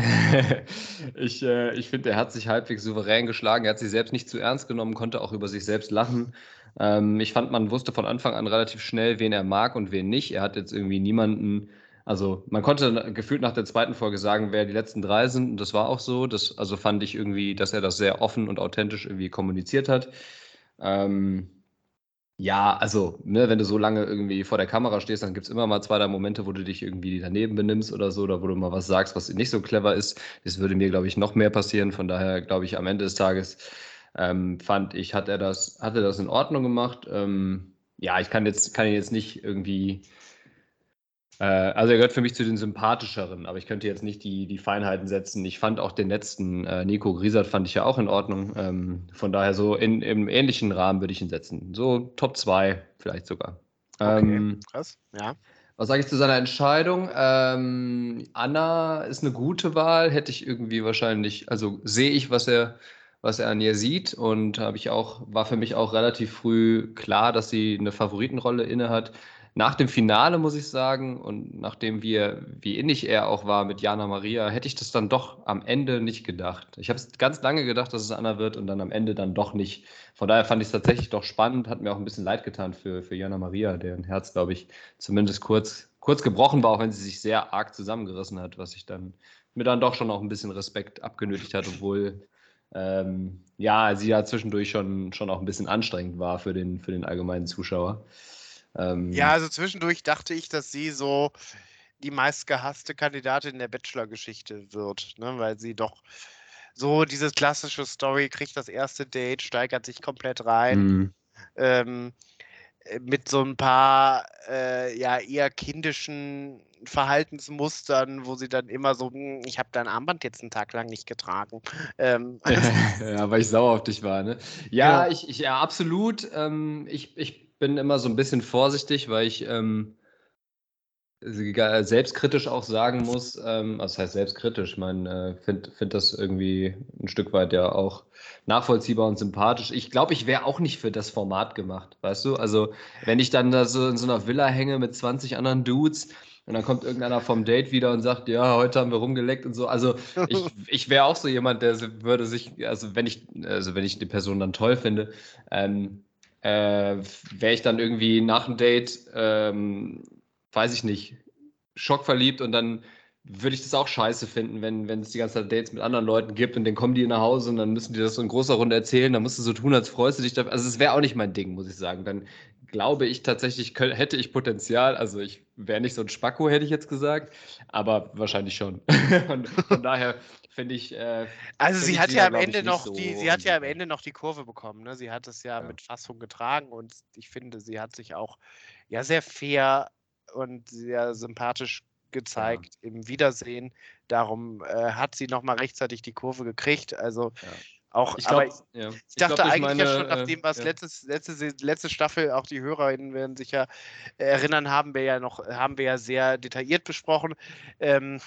ich äh, ich finde, er hat sich halbwegs souverän geschlagen. Er hat sich selbst nicht zu ernst genommen, konnte auch über sich selbst lachen. Ähm, ich fand, man wusste von Anfang an relativ schnell, wen er mag und wen nicht. Er hat jetzt irgendwie niemanden also man konnte gefühlt nach der zweiten Folge sagen, wer die letzten drei sind. Und das war auch so. Das, also fand ich irgendwie, dass er das sehr offen und authentisch irgendwie kommuniziert hat. Ähm, ja, also, ne, wenn du so lange irgendwie vor der Kamera stehst, dann gibt es immer mal zwei, drei Momente, wo du dich irgendwie daneben benimmst oder so, oder wo du mal was sagst, was nicht so clever ist. Das würde mir, glaube ich, noch mehr passieren. Von daher, glaube ich, am Ende des Tages ähm, fand ich, hat er das, hat er das in Ordnung gemacht. Ähm, ja, ich kann jetzt, kann jetzt nicht irgendwie Äh, also er gehört für mich zu den sympathischeren, aber ich könnte jetzt nicht die, die Feinheiten setzen. Ich fand auch den letzten äh, Nico Griesert fand ich ja auch in Ordnung. Ähm, von daher so in, im ähnlichen Rahmen würde ich ihn setzen. So Top 2 vielleicht sogar. Okay, ähm, krass, ja. Was sage ich zu seiner Entscheidung? Ähm, Anna ist eine gute Wahl, hätte ich irgendwie wahrscheinlich, also sehe ich, was er, was er an ihr sieht und habe ich auch, war für mich auch relativ früh klar, dass sie eine Favoritenrolle inne hat nach dem Finale, muss ich sagen, und nachdem wir, wie innig er auch war mit Jana Maria, hätte ich das dann doch am Ende nicht gedacht. Ich habe es ganz lange gedacht, dass es Anna wird und dann am Ende dann doch nicht. Von daher fand ich es tatsächlich doch spannend, hat mir auch ein bisschen leid getan für, für Jana Maria, deren Herz, glaube ich, zumindest kurz, kurz gebrochen war, auch wenn sie sich sehr arg zusammengerissen hat, was ich dann mir dann doch schon auch ein bisschen Respekt abgenötigt hat, obwohl ähm, ja, sie ja zwischendurch schon, schon auch ein bisschen anstrengend war für den, für den allgemeinen Zuschauer. Ähm, ja, also zwischendurch dachte ich, dass sie so die meistgehasste Kandidatin der Bachelor-Geschichte wird, ne? weil sie doch so dieses klassische Story kriegt das erste Date, steigert sich komplett rein. Mhm. Ähm, äh, mit so ein paar äh, ja eher kindischen Verhaltensmustern, wo sie dann immer so, hm, ich habe dein Armband jetzt einen Tag lang nicht getragen. Ähm, ja, weil ich sauer auf dich war, ne? Ja, ja. ich, ich ja, absolut. Ähm, ich, ich bin immer so ein bisschen vorsichtig, weil ich ähm, selbstkritisch auch sagen muss, ähm, also das heißt selbstkritisch, man äh, finde find das irgendwie ein Stück weit ja auch nachvollziehbar und sympathisch. Ich glaube, ich wäre auch nicht für das Format gemacht, weißt du? Also, wenn ich dann da so in so einer Villa hänge mit 20 anderen Dudes und dann kommt irgendeiner vom Date wieder und sagt, ja, heute haben wir rumgeleckt und so. Also, ich, ich wäre auch so jemand, der würde sich, also wenn ich, also wenn ich die Person dann toll finde, ähm, äh, wäre ich dann irgendwie nach dem Date, ähm, weiß ich nicht, schockverliebt und dann würde ich das auch scheiße finden, wenn, wenn es die ganze Zeit Dates mit anderen Leuten gibt und dann kommen die nach Hause und dann müssen die das so in großer Runde erzählen, dann musst du so tun, als freust du dich dafür. Also es wäre auch nicht mein Ding, muss ich sagen. Dann glaube ich tatsächlich, könnte, hätte ich Potenzial, also ich wäre nicht so ein Spacko, hätte ich jetzt gesagt, aber wahrscheinlich schon. und von daher finde ich. Äh, also sie hat ja am Ende noch so die, sie hat ja am Ende noch die Kurve bekommen. Ne? Sie hat es ja, ja, mit Fassung getragen und ich finde, sie hat sich auch ja sehr fair und sehr sympathisch gezeigt ja. im Wiedersehen. Darum äh, hat sie noch mal rechtzeitig die Kurve gekriegt. Also ja. Auch, ich, glaub, ich, ja. ich dachte glaub, eigentlich meine, ja schon, nachdem äh, was ja. letztes, letzte, letzte Staffel, auch die HörerInnen werden sich ja erinnern, haben wir ja noch, haben wir ja sehr detailliert besprochen. Ähm,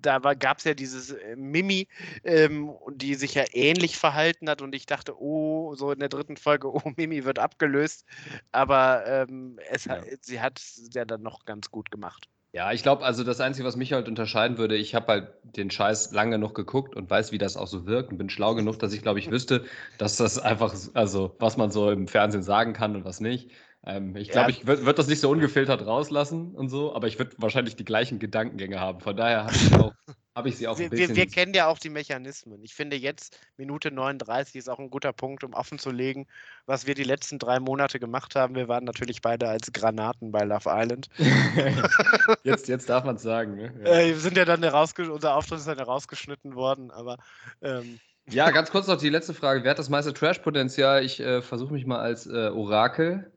da gab es ja dieses äh, Mimi, ähm, die sich ja ähnlich verhalten hat und ich dachte, oh, so in der dritten Folge, oh, Mimi wird abgelöst. Aber ähm, es, ja. sie hat es ja dann noch ganz gut gemacht. Ja, ich glaube, also das Einzige, was mich halt unterscheiden würde, ich habe halt den Scheiß lange genug geguckt und weiß, wie das auch so wirkt und bin schlau genug, dass ich, glaube ich, wüsste, dass das einfach, also was man so im Fernsehen sagen kann und was nicht. Ähm, ich glaube, ja. ich würde würd das nicht so ungefiltert rauslassen und so, aber ich würde wahrscheinlich die gleichen Gedankengänge haben. Von daher habe ich, hab ich sie auch wir. Wir, wir, kennen ja auch die Mechanismen. Ich finde jetzt, Minute 39 ist auch ein guter Punkt, um offen zu legen, was wir die letzten drei Monate gemacht haben. Wir waren natürlich beide als Granaten bei Love Island. jetzt, jetzt darf man es sagen. Ne? Ja. Äh, wir sind ja dann unser Auftritt ist dann herausgeschnitten worden, aber. Ähm, ja, ganz kurz noch die letzte Frage. Wer hat das meiste Trash-Potenzial? Ich äh, versuche mich mal als äh, Orakel.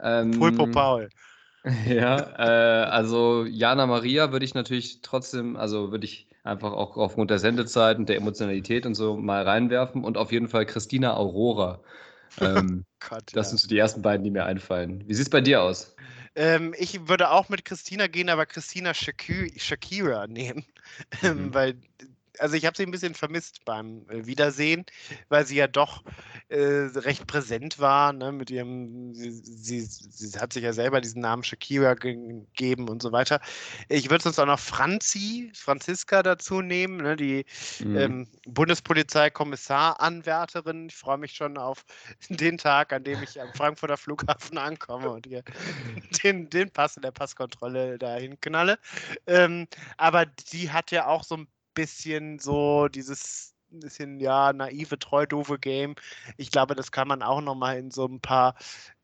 Ähm, Pulpo Paul. Ja, äh, also Jana Maria würde ich natürlich trotzdem, also würde ich einfach auch aufgrund der Sendezeit und der Emotionalität und so mal reinwerfen und auf jeden Fall Christina Aurora. Ähm, Gott, das ja. sind so die ersten beiden, die mir einfallen. Wie sieht es bei dir aus? Ähm, ich würde auch mit Christina gehen, aber Christina Shakira nehmen, mhm. weil also ich habe sie ein bisschen vermisst beim äh, Wiedersehen, weil sie ja doch äh, recht präsent war, ne, mit ihrem, sie, sie, sie, hat sich ja selber diesen Namen Shakira gegeben und so weiter. Ich würde sonst auch noch Franzi, Franziska dazu nehmen, ne, die mhm. ähm, Bundespolizeikommissaranwärterin. Ich freue mich schon auf den Tag, an dem ich am Frankfurter Flughafen ankomme und hier den, den Pass in der Passkontrolle dahin knalle. Ähm, aber die hat ja auch so ein bisschen so dieses bisschen, ja, naive, treu, doofe Game. Ich glaube, das kann man auch nochmal in so ein paar,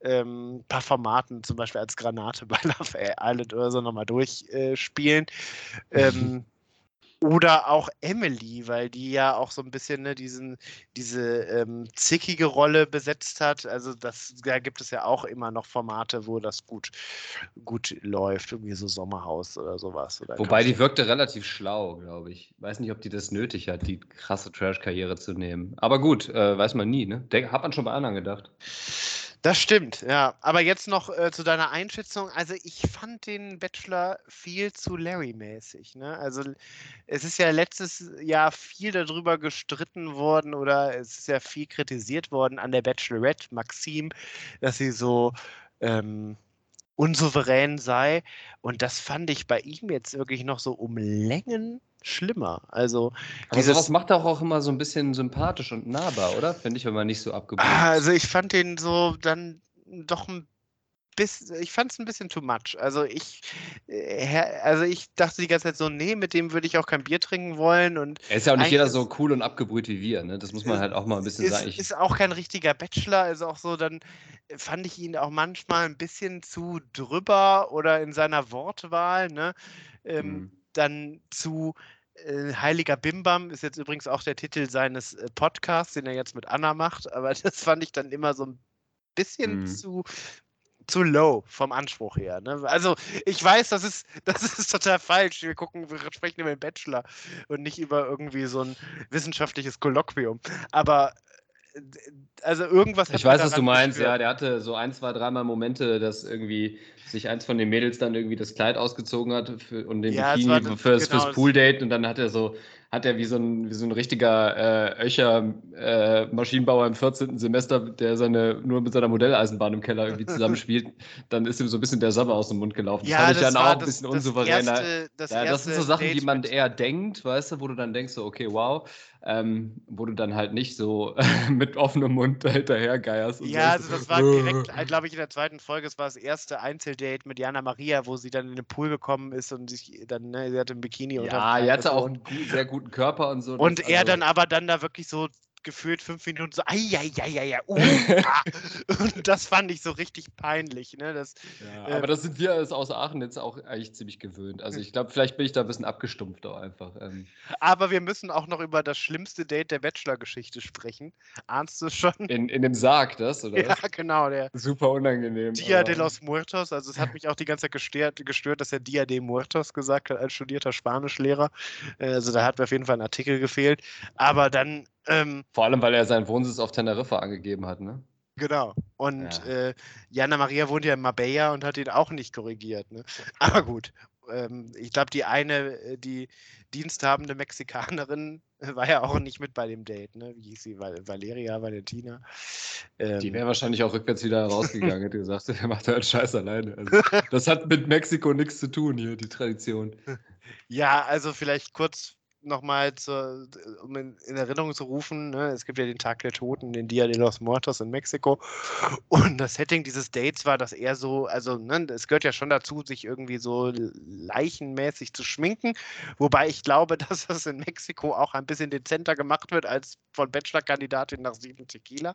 ähm, paar Formaten, zum Beispiel als Granate bei Love Island oder so, nochmal durchspielen. Äh, ähm, Oder auch Emily, weil die ja auch so ein bisschen ne, diesen, diese ähm, zickige Rolle besetzt hat. Also das, da gibt es ja auch immer noch Formate, wo das gut, gut läuft, irgendwie so Sommerhaus oder sowas. Oder Wobei die wirkte relativ schlau, glaube ich. Weiß nicht, ob die das nötig hat, die krasse Trash-Karriere zu nehmen. Aber gut, äh, weiß man nie, ne? Hat man schon bei anderen gedacht. Das stimmt, ja. Aber jetzt noch äh, zu deiner Einschätzung. Also ich fand den Bachelor viel zu Larry-mäßig. Ne? Also es ist ja letztes Jahr viel darüber gestritten worden oder es ist ja viel kritisiert worden an der Bachelorette, Maxim, dass sie so ähm, unsouverän sei. Und das fand ich bei ihm jetzt wirklich noch so um Längen schlimmer. Also Aber dieses, sowas macht auch, auch immer so ein bisschen sympathisch und nahbar, oder? Finde ich, wenn man nicht so abgebucht ah, Also ich fand den so dann doch ein bisschen, ich fand es ein bisschen too much. Also ich, äh, also ich dachte die ganze Zeit so, nee, mit dem würde ich auch kein Bier trinken wollen. Und er ist ja auch nicht jeder so cool und abgebrüht wie wir, ne? Das muss man halt auch mal ein bisschen ist, sagen. Ich, ist auch kein richtiger Bachelor, also auch so, dann fand ich ihn auch manchmal ein bisschen zu drüber oder in seiner Wortwahl, ne? Ähm, hm. Dann zu äh, Heiliger Bimbam ist jetzt übrigens auch der Titel seines äh, Podcasts, den er jetzt mit Anna macht, aber das fand ich dann immer so ein bisschen mhm. zu, zu low vom Anspruch her. Ne? Also ich weiß, das ist, das ist total falsch. Wir gucken, wir sprechen über den Bachelor und nicht über irgendwie so ein wissenschaftliches Kolloquium. Aber also irgendwas. Ich weiß, was du meinst, gespürt. ja. Der hatte so ein, zwei, dreimal Momente, dass irgendwie sich eins von den Mädels dann irgendwie das Kleid ausgezogen hat für, und den ja, Bikini das, fürs, genau, fürs Pooldate und dann hat er so hat er wie so ein, wie so ein richtiger äh, Öcher äh, Maschinenbauer im 14. Semester, der seine nur mit seiner Modelleisenbahn im Keller irgendwie zusammenspielt, dann ist ihm so ein bisschen der Sabber aus dem Mund gelaufen. Ja, das fand ich dann auch ein bisschen das unsouveräner. Erste, das, ja, das sind so Sachen, die man eher denkt, weißt du, wo du dann denkst, so, okay, wow, ähm, wo du dann halt nicht so mit offenem Mund hinterher geierst. Ja, also das war direkt, äh, glaube ich, in der zweiten Folge, es war das erste Einzeldate mit Jana Maria, wo sie dann in den Pool gekommen ist und sich dann, ne, sie hatte ein Bikini und Ja, sie hatte auch einen sehr guten Körper und so. Und er also dann aber dann da wirklich so gefühlt fünf Minuten so, ja, uh, ah. und das fand ich so richtig peinlich. Ne? Das, ja, äh, aber das sind wir aus Aachen jetzt auch eigentlich ziemlich gewöhnt. Also ich glaube, vielleicht bin ich da ein bisschen abgestumpft auch einfach. Ähm. Aber wir müssen auch noch über das schlimmste Date der Bachelor-Geschichte sprechen. Ahnst du schon? In, in dem Sarg, das, oder? Ja, genau. Der Super unangenehm. Dia aber... de los Muertos. Also es hat mich auch die ganze Zeit gestört, gestört dass er Dia de Muertos gesagt hat als studierter Spanischlehrer. Äh, also da hat mir auf jeden Fall ein Artikel gefehlt. Aber dann ähm, Vor allem, weil er seinen Wohnsitz auf Teneriffa angegeben hat, ne? Genau. Und ja. äh, Jana Maria wohnt ja in Marbella und hat ihn auch nicht korrigiert. Ne? Aber gut. Ähm, ich glaube, die eine, äh, die diensthabende Mexikanerin, war ja auch nicht mit bei dem Date. Ne? Wie hieß sie? Val Valeria, Valentina. Ähm, die wäre wahrscheinlich auch rückwärts wieder rausgegangen, hätte gesagt, er macht halt Scheiß alleine. Also, das hat mit Mexiko nichts zu tun hier, die Tradition. Ja, also vielleicht kurz nochmal, um in, in, Erinnerung zu rufen, ne? es gibt ja den Tag der Toten, den Dia de los Muertos in Mexiko. Und das Setting dieses Dates war, dass er so, also ne, es gehört ja schon dazu, sich irgendwie so leichenmäßig zu schminken. Wobei ich glaube, dass das in Mexiko auch ein bisschen dezenter gemacht wird als von Bachelor-Kandidatin nach sieben Tequila.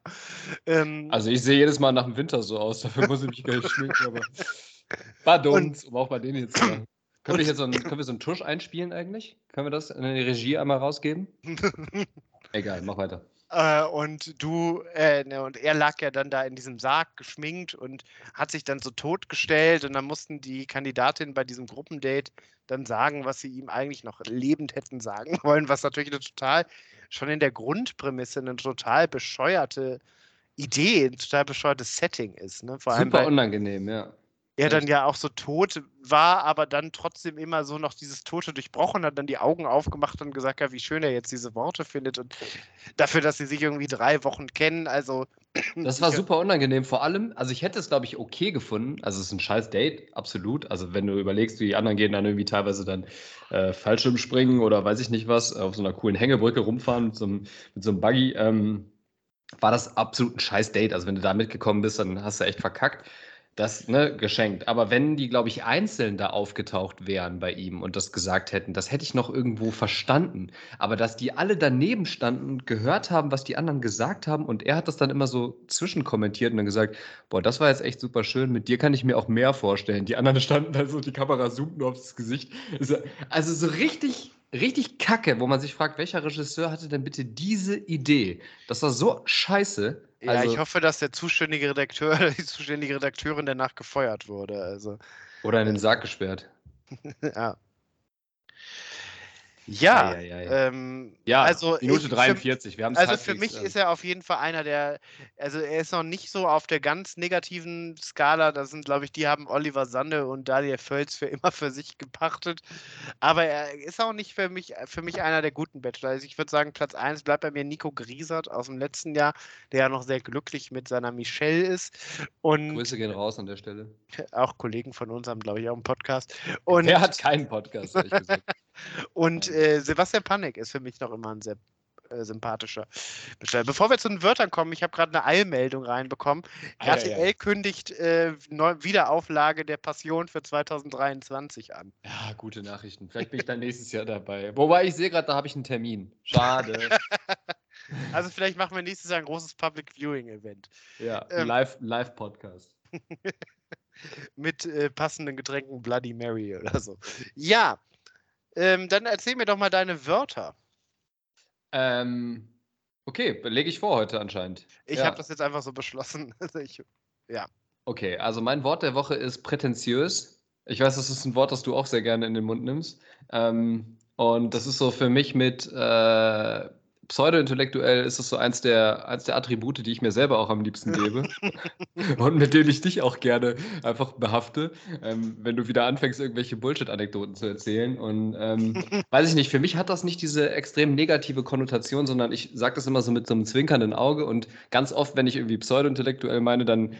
Ähm, also ich sehe jedes Mal nach dem Winter so aus, dafür muss ich mich gar nicht schminken, aber Badums, um auch bei denen jetzt zu machen. Können wir, hier so einen, können wir so einen Tusch einspielen eigentlich? Können wir das in die Regie einmal rausgeben? Egal, mach weiter. Äh, und du, äh, ne, und er lag ja dann da in diesem Sarg geschminkt und hat sich dann so totgestellt und dann mussten die Kandidatinnen bei diesem Gruppendate dann sagen, was sie ihm eigentlich noch lebend hätten sagen wollen, was natürlich eine total, schon in der Grundprämisse eine total bescheuerte Idee, ein total bescheuertes Setting ist. Ne? Vor Super allem, unangenehm, ja er dann ja auch so tot war, aber dann trotzdem immer so noch dieses Tote durchbrochen hat, dann die Augen aufgemacht und gesagt hat, wie schön er jetzt diese Worte findet und dafür, dass sie sich irgendwie drei Wochen kennen, also. Das war super unangenehm, vor allem, also ich hätte es, glaube ich, okay gefunden, also es ist ein scheiß Date, absolut, also wenn du überlegst, wie die anderen gehen dann irgendwie teilweise dann äh, Fallschirm springen oder weiß ich nicht was, auf so einer coolen Hängebrücke rumfahren mit so einem, mit so einem Buggy, ähm, war das absolut ein scheiß Date, also wenn du da mitgekommen bist, dann hast du echt verkackt. Das, ne, geschenkt. Aber wenn die, glaube ich, einzeln da aufgetaucht wären bei ihm und das gesagt hätten, das hätte ich noch irgendwo verstanden. Aber dass die alle daneben standen, gehört haben, was die anderen gesagt haben und er hat das dann immer so zwischenkommentiert und dann gesagt, boah, das war jetzt echt super schön, mit dir kann ich mir auch mehr vorstellen. Die anderen standen da so, die Kamera zoomt nur aufs Gesicht. Also so richtig richtig kacke, wo man sich fragt, welcher Regisseur hatte denn bitte diese Idee? Das war so scheiße. Ja, also, ich hoffe, dass der zuständige Redakteur oder die zuständige Redakteurin danach gefeuert wurde. Also. Oder in den Sarg gesperrt. ja. Ja, ja, ja, ja. Ähm, ja also Minute ich, 43. Wir also für mich ähm, ist er auf jeden Fall einer der, also er ist noch nicht so auf der ganz negativen Skala. Das sind, glaube ich, die haben Oliver Sande und Daniel Völz für immer für sich gepachtet. Aber er ist auch nicht für mich, für mich einer der guten Bachelor. Also ich würde sagen, Platz 1 bleibt bei mir Nico Griesert aus dem letzten Jahr, der ja noch sehr glücklich mit seiner Michelle ist. Und Grüße gehen raus an der Stelle. Auch Kollegen von uns haben, glaube ich, auch einen Podcast. Und er hat keinen Podcast, ehrlich gesagt. Und äh, Sebastian Panik ist für mich noch immer ein sehr äh, sympathischer Besteller. Bevor wir zu den Wörtern kommen, ich habe gerade eine Eilmeldung reinbekommen. Ah, RTL ja, kündigt äh, Wiederauflage der Passion für 2023 an. Ja, gute Nachrichten. Vielleicht bin ich dann nächstes Jahr dabei. Wobei ich sehe gerade, da habe ich einen Termin. Schade. also vielleicht machen wir nächstes Jahr ein großes Public Viewing Event. Ja, ähm, Live-Podcast. Live mit äh, passenden Getränken Bloody Mary oder so. Ja, ähm, dann erzähl mir doch mal deine Wörter. Ähm, okay, lege ich vor heute anscheinend. Ich ja. habe das jetzt einfach so beschlossen. Also ich, ja. Okay, also mein Wort der Woche ist prätentiös. Ich weiß, das ist ein Wort, das du auch sehr gerne in den Mund nimmst. Ähm, und das ist so für mich mit äh, pseudo-intellektuell ist es so eins der, eins der Attribute, die ich mir selber auch am liebsten gebe und mit denen ich dich auch gerne einfach behafte, ähm, wenn du wieder anfängst, irgendwelche Bullshit-Anekdoten zu erzählen. Und ähm, weiß ich nicht, für mich hat das nicht diese extrem negative Konnotation, sondern ich sage das immer so mit so einem zwinkernden Auge und ganz oft, wenn ich irgendwie pseudo-intellektuell meine, dann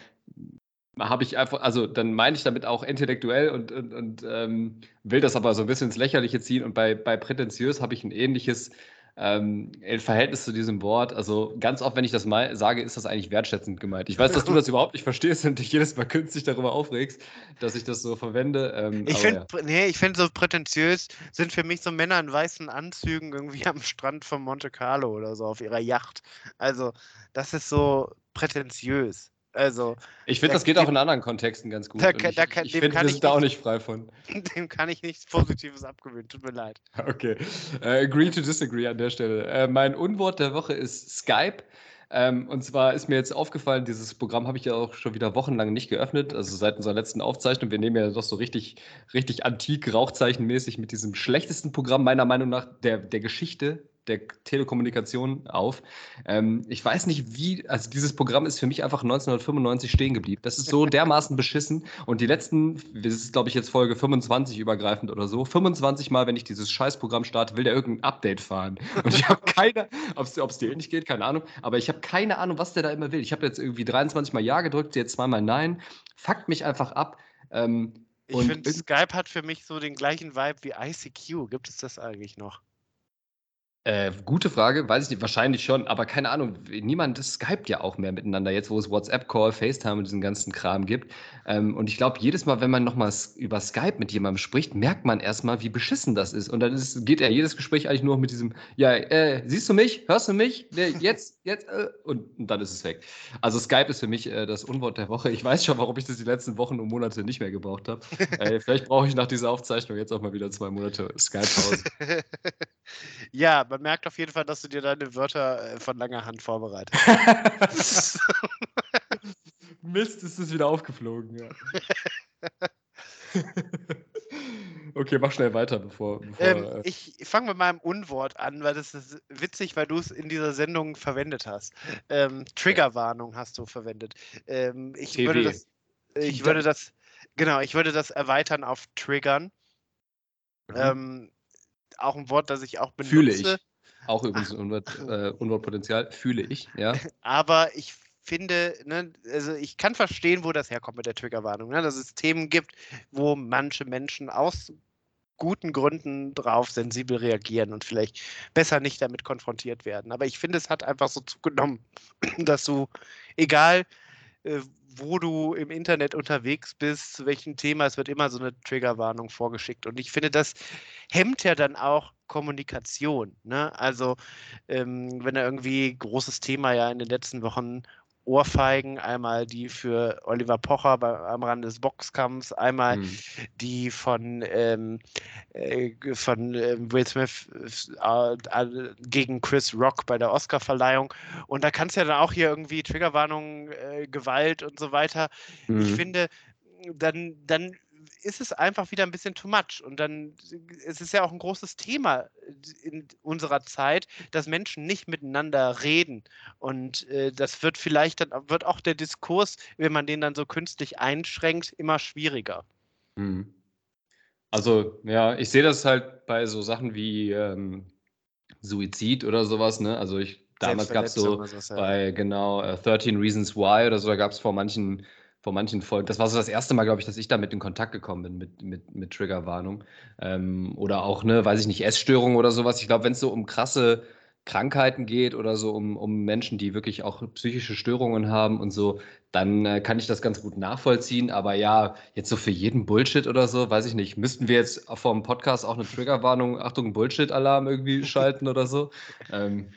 habe ich einfach, also dann meine ich damit auch intellektuell und, und, und ähm, will das aber so ein bisschen ins Lächerliche ziehen. Und bei, bei prätentiös habe ich ein ähnliches ähm, im Verhältnis zu diesem Wort, also ganz oft, wenn ich das mal sage, ist das eigentlich wertschätzend gemeint. Ich weiß, dass du das überhaupt nicht verstehst und dich jedes Mal künstlich darüber aufregst, dass ich das so verwende. Ähm, ich finde, ja. nee, find so prätentiös sind für mich so Männer in weißen Anzügen irgendwie am Strand von Monte Carlo oder so auf ihrer Yacht. Also, das ist so prätentiös. Also, ich finde, das geht auch in anderen Kontexten ganz gut. Da, ich, da kann, ich finde, wir sind da auch nicht frei von. Dem kann ich nichts Positives abgewöhnen. Tut mir leid. Okay. Uh, agree to disagree an der Stelle. Uh, mein Unwort der Woche ist Skype. Ähm, und zwar ist mir jetzt aufgefallen, dieses Programm habe ich ja auch schon wieder wochenlang nicht geöffnet, also seit unserer letzten Aufzeichnung. Wir nehmen ja doch so richtig, richtig antik, rauchzeichenmäßig mit diesem schlechtesten Programm meiner Meinung nach der, der Geschichte der Telekommunikation auf. Ähm, ich weiß nicht, wie, also dieses Programm ist für mich einfach 1995 stehen geblieben. Das ist so dermaßen beschissen. Und die letzten, das ist glaube ich jetzt Folge 25 übergreifend oder so, 25 Mal, wenn ich dieses Scheißprogramm starte, will der irgendein Update fahren. Und ich habe keine, ob es dir ähnlich geht, keine Ahnung, aber ich habe keine Ahnung, was der da immer will. Ich habe jetzt irgendwie 23 Mal Ja gedrückt, jetzt zweimal Nein. Fuckt mich einfach ab. Ähm, ich finde, Skype hat für mich so den gleichen Vibe wie ICQ. Gibt es das eigentlich noch? Äh, gute Frage, weiß ich nicht, wahrscheinlich schon, aber keine Ahnung, niemand skypt ja auch mehr miteinander, jetzt wo es WhatsApp-Call, FaceTime und diesen ganzen Kram gibt. Ähm, und ich glaube, jedes Mal, wenn man nochmal über Skype mit jemandem spricht, merkt man erstmal, wie beschissen das ist. Und dann ist, geht ja jedes Gespräch eigentlich nur mit diesem, ja, äh, siehst du mich, hörst du mich, jetzt, jetzt, äh, und, und, dann ist es weg. Also Skype ist für mich äh, das Unwort der Woche. Ich weiß schon, warum ich das die letzten Wochen und Monate nicht mehr gebraucht habe. Äh, vielleicht brauche ich nach dieser Aufzeichnung jetzt auch mal wieder zwei Monate Skype-Pause. ja, man merkt auf jeden Fall, dass du dir deine Wörter äh, von langer Hand vorbereitet hast. Mist, ist es wieder aufgeflogen, ja. okay, mach schnell weiter, bevor. bevor ähm, äh ich fange mit meinem Unwort an, weil das ist witzig, weil du es in dieser Sendung verwendet hast. Ähm, Triggerwarnung hast du verwendet. Ähm, ich TV. würde das. Ich würde das. Genau, ich würde das erweitern auf Triggern. Mhm. Auch ein Wort, das ich auch benutze. Fühle ich. Auch übrigens ein Unwort, äh, Unwortpotenzial, fühle ich, ja. Aber ich finde, ne, also ich kann verstehen, wo das herkommt mit der Triggerwarnung, ne, dass es Themen gibt, wo manche Menschen aus guten Gründen drauf sensibel reagieren und vielleicht besser nicht damit konfrontiert werden. Aber ich finde, es hat einfach so zugenommen, dass du, egal äh, wo du im Internet unterwegs bist, zu welchem Thema, es wird immer so eine Triggerwarnung vorgeschickt. Und ich finde, das hemmt ja dann auch Kommunikation. Ne? Also, ähm, wenn da irgendwie großes Thema ja in den letzten Wochen Ohrfeigen, einmal die für Oliver Pocher bei, am Rande des Boxkampfs, einmal mhm. die von, ähm, äh, von äh, Will Smith äh, gegen Chris Rock bei der Oscarverleihung. Und da kannst du ja dann auch hier irgendwie Triggerwarnungen, äh, Gewalt und so weiter. Mhm. Ich finde, dann, dann ist es einfach wieder ein bisschen too much. Und dann es ist ja auch ein großes Thema in unserer Zeit, dass Menschen nicht miteinander reden. Und äh, das wird vielleicht dann, wird auch der Diskurs, wenn man den dann so künstlich einschränkt, immer schwieriger. Mhm. Also, ja, ich sehe das halt bei so Sachen wie ähm, Suizid oder sowas, ne? Also ich damals gab es so bei genau äh, 13 Reasons Why oder so, da gab es vor manchen vor manchen Folgen. Das war so das erste Mal, glaube ich, dass ich damit in Kontakt gekommen bin mit, mit, mit Triggerwarnung. Ähm, oder auch, ne, weiß ich nicht, Essstörungen oder sowas. Ich glaube, wenn es so um krasse Krankheiten geht oder so um, um Menschen, die wirklich auch psychische Störungen haben und so, dann äh, kann ich das ganz gut nachvollziehen. Aber ja, jetzt so für jeden Bullshit oder so, weiß ich nicht. Müssten wir jetzt vor dem Podcast auch eine Triggerwarnung, Achtung, Bullshit-Alarm irgendwie schalten oder so? Ähm,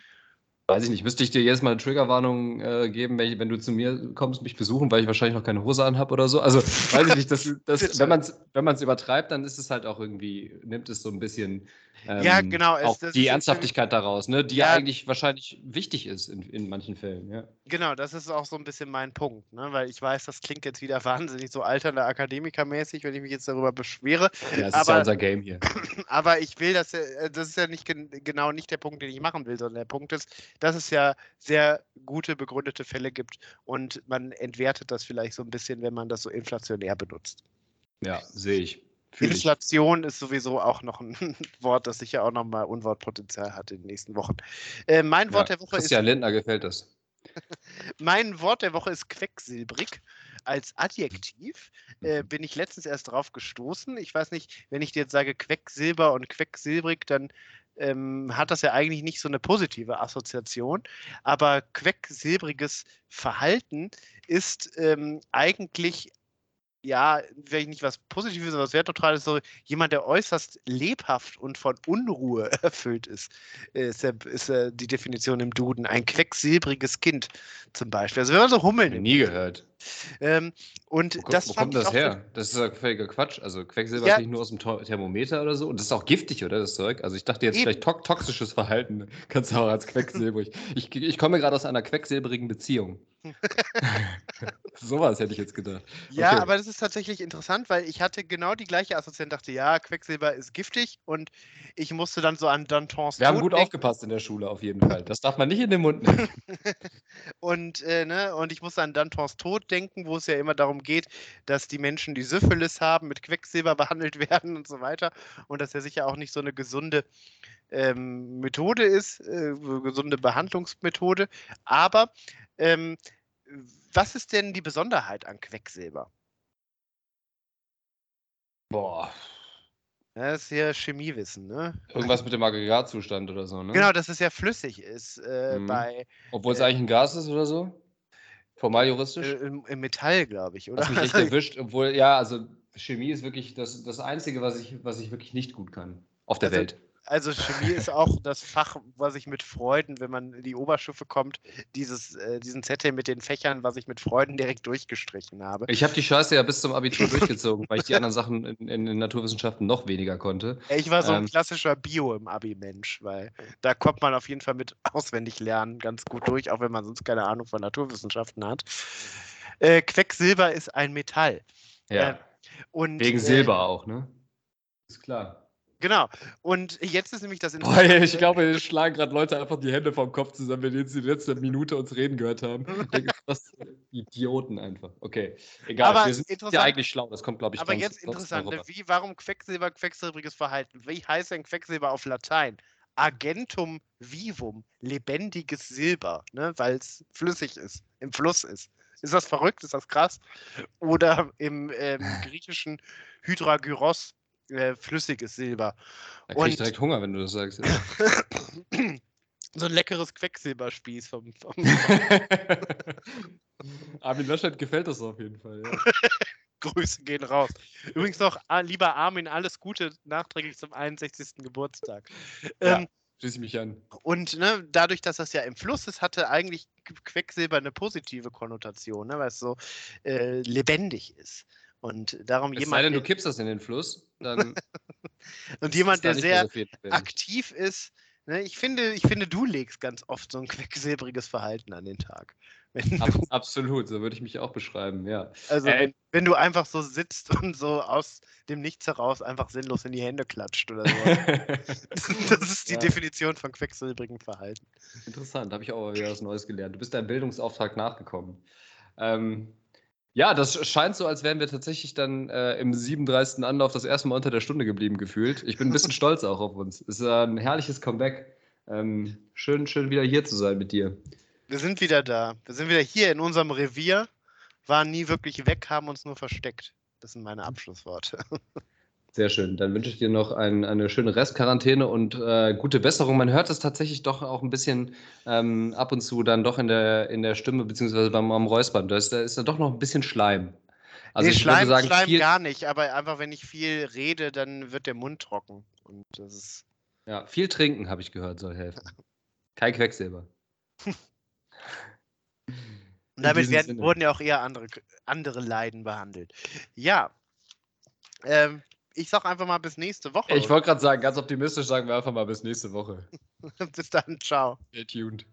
Weiß ich nicht, müsste ich dir jedes Mal eine Triggerwarnung äh, geben, wenn, ich, wenn, du zu mir kommst, mich besuchen, weil ich wahrscheinlich noch keine Hose anhabe oder so. Also weiß ich nicht, das, das, wenn man es wenn übertreibt, dann ist es halt auch irgendwie, nimmt es so ein bisschen ähm, ja, genau. Es, auch die Ernsthaftigkeit daraus, ne, die ja, eigentlich wahrscheinlich wichtig ist in, in manchen Fällen. Ja. Genau, das ist auch so ein bisschen mein Punkt, ne, weil ich weiß, das klingt jetzt wieder wahnsinnig so alternder Akademiker-mäßig, wenn ich mich jetzt darüber beschwere. Ja, das aber, ist ja unser Game hier. Aber ich will, dass äh, das ist ja nicht genau nicht der Punkt, den ich machen will, sondern der Punkt ist, dass es ja sehr gute begründete Fälle gibt und man entwertet das vielleicht so ein bisschen, wenn man das so inflationär benutzt. Ja, sehe ich. Inflation ist sowieso auch noch ein Wort, das sicher auch nochmal Unwortpotenzial hat in den nächsten Wochen. Äh, mein Wort ja, der Woche Christian ist. Christian Lindner gefällt das. mein Wort der Woche ist quecksilbrig. Als Adjektiv äh, mhm. bin ich letztens erst drauf gestoßen. Ich weiß nicht, wenn ich dir jetzt sage Quecksilber und quecksilbrig, dann ähm, hat das ja eigentlich nicht so eine positive Assoziation. Aber quecksilbriges Verhalten ist ähm, eigentlich ja, vielleicht nicht was Positives, aber was Werttotales, so jemand, der äußerst lebhaft und von Unruhe erfüllt ist, ist, der, ist der, die Definition im Duden. Ein quecksilbriges Kind zum Beispiel. Also wenn man so Hummeln. Nie gehört. Ähm, und wo, das wo kommt das her? Das ist ja völliger Quatsch. Also Quecksilber ja. ist nicht nur aus dem Thermometer oder so. Und das ist auch giftig, oder? Das Zeug. Also ich dachte jetzt Eben. vielleicht to toxisches Verhalten kannst du auch als quecksilbrig. ich, ich komme gerade aus einer quecksilbrigen Beziehung. Sowas hätte ich jetzt gedacht. Ja, okay. aber das ist tatsächlich interessant, weil ich hatte genau die gleiche Assoziation, dachte, ja, Quecksilber ist giftig und ich musste dann so an Dantons Wir haben gut denken. aufgepasst in der Schule auf jeden Fall. Das darf man nicht in den Mund nehmen. und, äh, ne, und ich musste an Dantons Tod denken, wo es ja immer darum geht, dass die Menschen, die Syphilis haben, mit Quecksilber behandelt werden und so weiter. Und dass ja sicher auch nicht so eine gesunde ähm, Methode ist, äh, gesunde Behandlungsmethode. Aber ähm, was ist denn die Besonderheit an Quecksilber? Boah. Das ist ja Chemiewissen, ne? Irgendwas mit dem Aggregatzustand oder so, ne? Genau, dass es ja flüssig ist. Äh, mhm. bei, Obwohl es äh, eigentlich ein Gas ist oder so? Formal juristisch? Äh, Im, Im, Metall, glaube ich, oder? Hast mich echt erwischt, obwohl, ja, also Chemie ist wirklich das, das Einzige, was ich, was ich wirklich nicht gut kann auf der also, Welt also Chemie ist auch das Fach, was ich mit Freuden, wenn man in die Oberstufe kommt, dieses, äh, diesen Zettel mit den Fächern, was ich mit Freuden direkt durchgestrichen habe. Ich habe die Scheiße ja bis zum Abitur durchgezogen, weil ich die anderen Sachen in, in, in, Naturwissenschaften noch weniger konnte. Ich war so ein ähm, klassischer Bio im Abi-Mensch, weil da kommt man auf jeden Fall mit auswendig lernen ganz gut durch, auch wenn man sonst keine Ahnung von Naturwissenschaften hat. Äh, Quecksilber ist ein Metall. Ja. Äh, und, Wegen äh, Silber auch, ne? Ist klar. Genau. Und jetzt ist nämlich das Interessante. Boah, ich glaube, es schlagen gerade Leute einfach die Hände vom Kopf zusammen, wenn jetzt die letzte Minute uns reden gehört haben. das Idioten einfach. Okay, egal. Aber wir sind ja eigentlich schlau. Das kommt, glaube ich, Aber jetzt interessant. Wie, warum Quecksilber, quecksilbriges Verhalten? Wie heißt denn Quecksilber auf Latein? Argentum vivum, lebendiges Silber, ne? weil es flüssig ist, im Fluss ist. Ist das verrückt? Ist das krass? Oder im ähm, griechischen Hydragyros, äh, flüssiges Silber. Da krieg ich direkt Hunger, wenn du das sagst. So ein leckeres Quecksilberspieß vom. vom Armin Laschet gefällt das auf jeden Fall. Ja. Grüße gehen raus. Übrigens noch, ah, lieber Armin, alles Gute nachträglich zum 61. Geburtstag. Ja. Ähm, Schließe ich mich an. Und ne, dadurch, dass das ja im Fluss ist, hatte eigentlich Quecksilber eine positive Konnotation, ne, weil es so äh, lebendig ist. Und darum Es jemand. sei denn, du kippst das in den Fluss, dann und jemand, der sehr aktiv ist. Ne, ich, finde, ich finde, du legst ganz oft so ein quecksilbriges Verhalten an den Tag. Ab, absolut, so würde ich mich auch beschreiben, ja. also äh, wenn, wenn du einfach so sitzt und so aus dem Nichts heraus einfach sinnlos in die Hände klatscht oder so. Das ist die Ja. Definition von quecksilbrigem Verhalten. Interessant, habe ich auch mal wieder was Neues gelernt. Du bist deinem Bildungsauftrag nachgekommen. Ähm, ja, das scheint so, als wären wir tatsächlich dann äh, im 37. Anlauf das erste Mal unter der Stunde geblieben gefühlt. Ich bin ein bisschen stolz auch auf uns. Es ist äh, ein herrliches Comeback. Ähm, schön, schön wieder hier zu sein mit dir. Wir sind wieder da. Wir sind wieder hier in unserem Revier, waren nie wirklich weg, haben uns nur versteckt. Das sind meine Abschlussworte. Sehr schön. Dann wünsche ich dir noch ein, eine schöne Restquarantäne und äh, gute Besserung. Man hört es tatsächlich doch auch ein bisschen ähm, ab und zu dann doch in der, in der Stimme, beziehungsweise beim am Räuspern. Da ist, da ist da doch noch ein bisschen Schleim. Also nee, ich Schleim, würde sagen, Schleim gar nicht, aber einfach, wenn ich viel rede, dann wird der Mund trocken. Und das ist. ja, viel trinken, habe ich gehört, soll helfen. Kein Quecksilber. Und damit werden, wurden ja auch eher andere, andere Leiden behandelt. Ja. Ähm, ich sag einfach mal bis nächste Woche. Ich wollte gerade sagen, ganz optimistisch sagen wir einfach mal bis nächste Woche. bis dann, ciao. Stay tuned.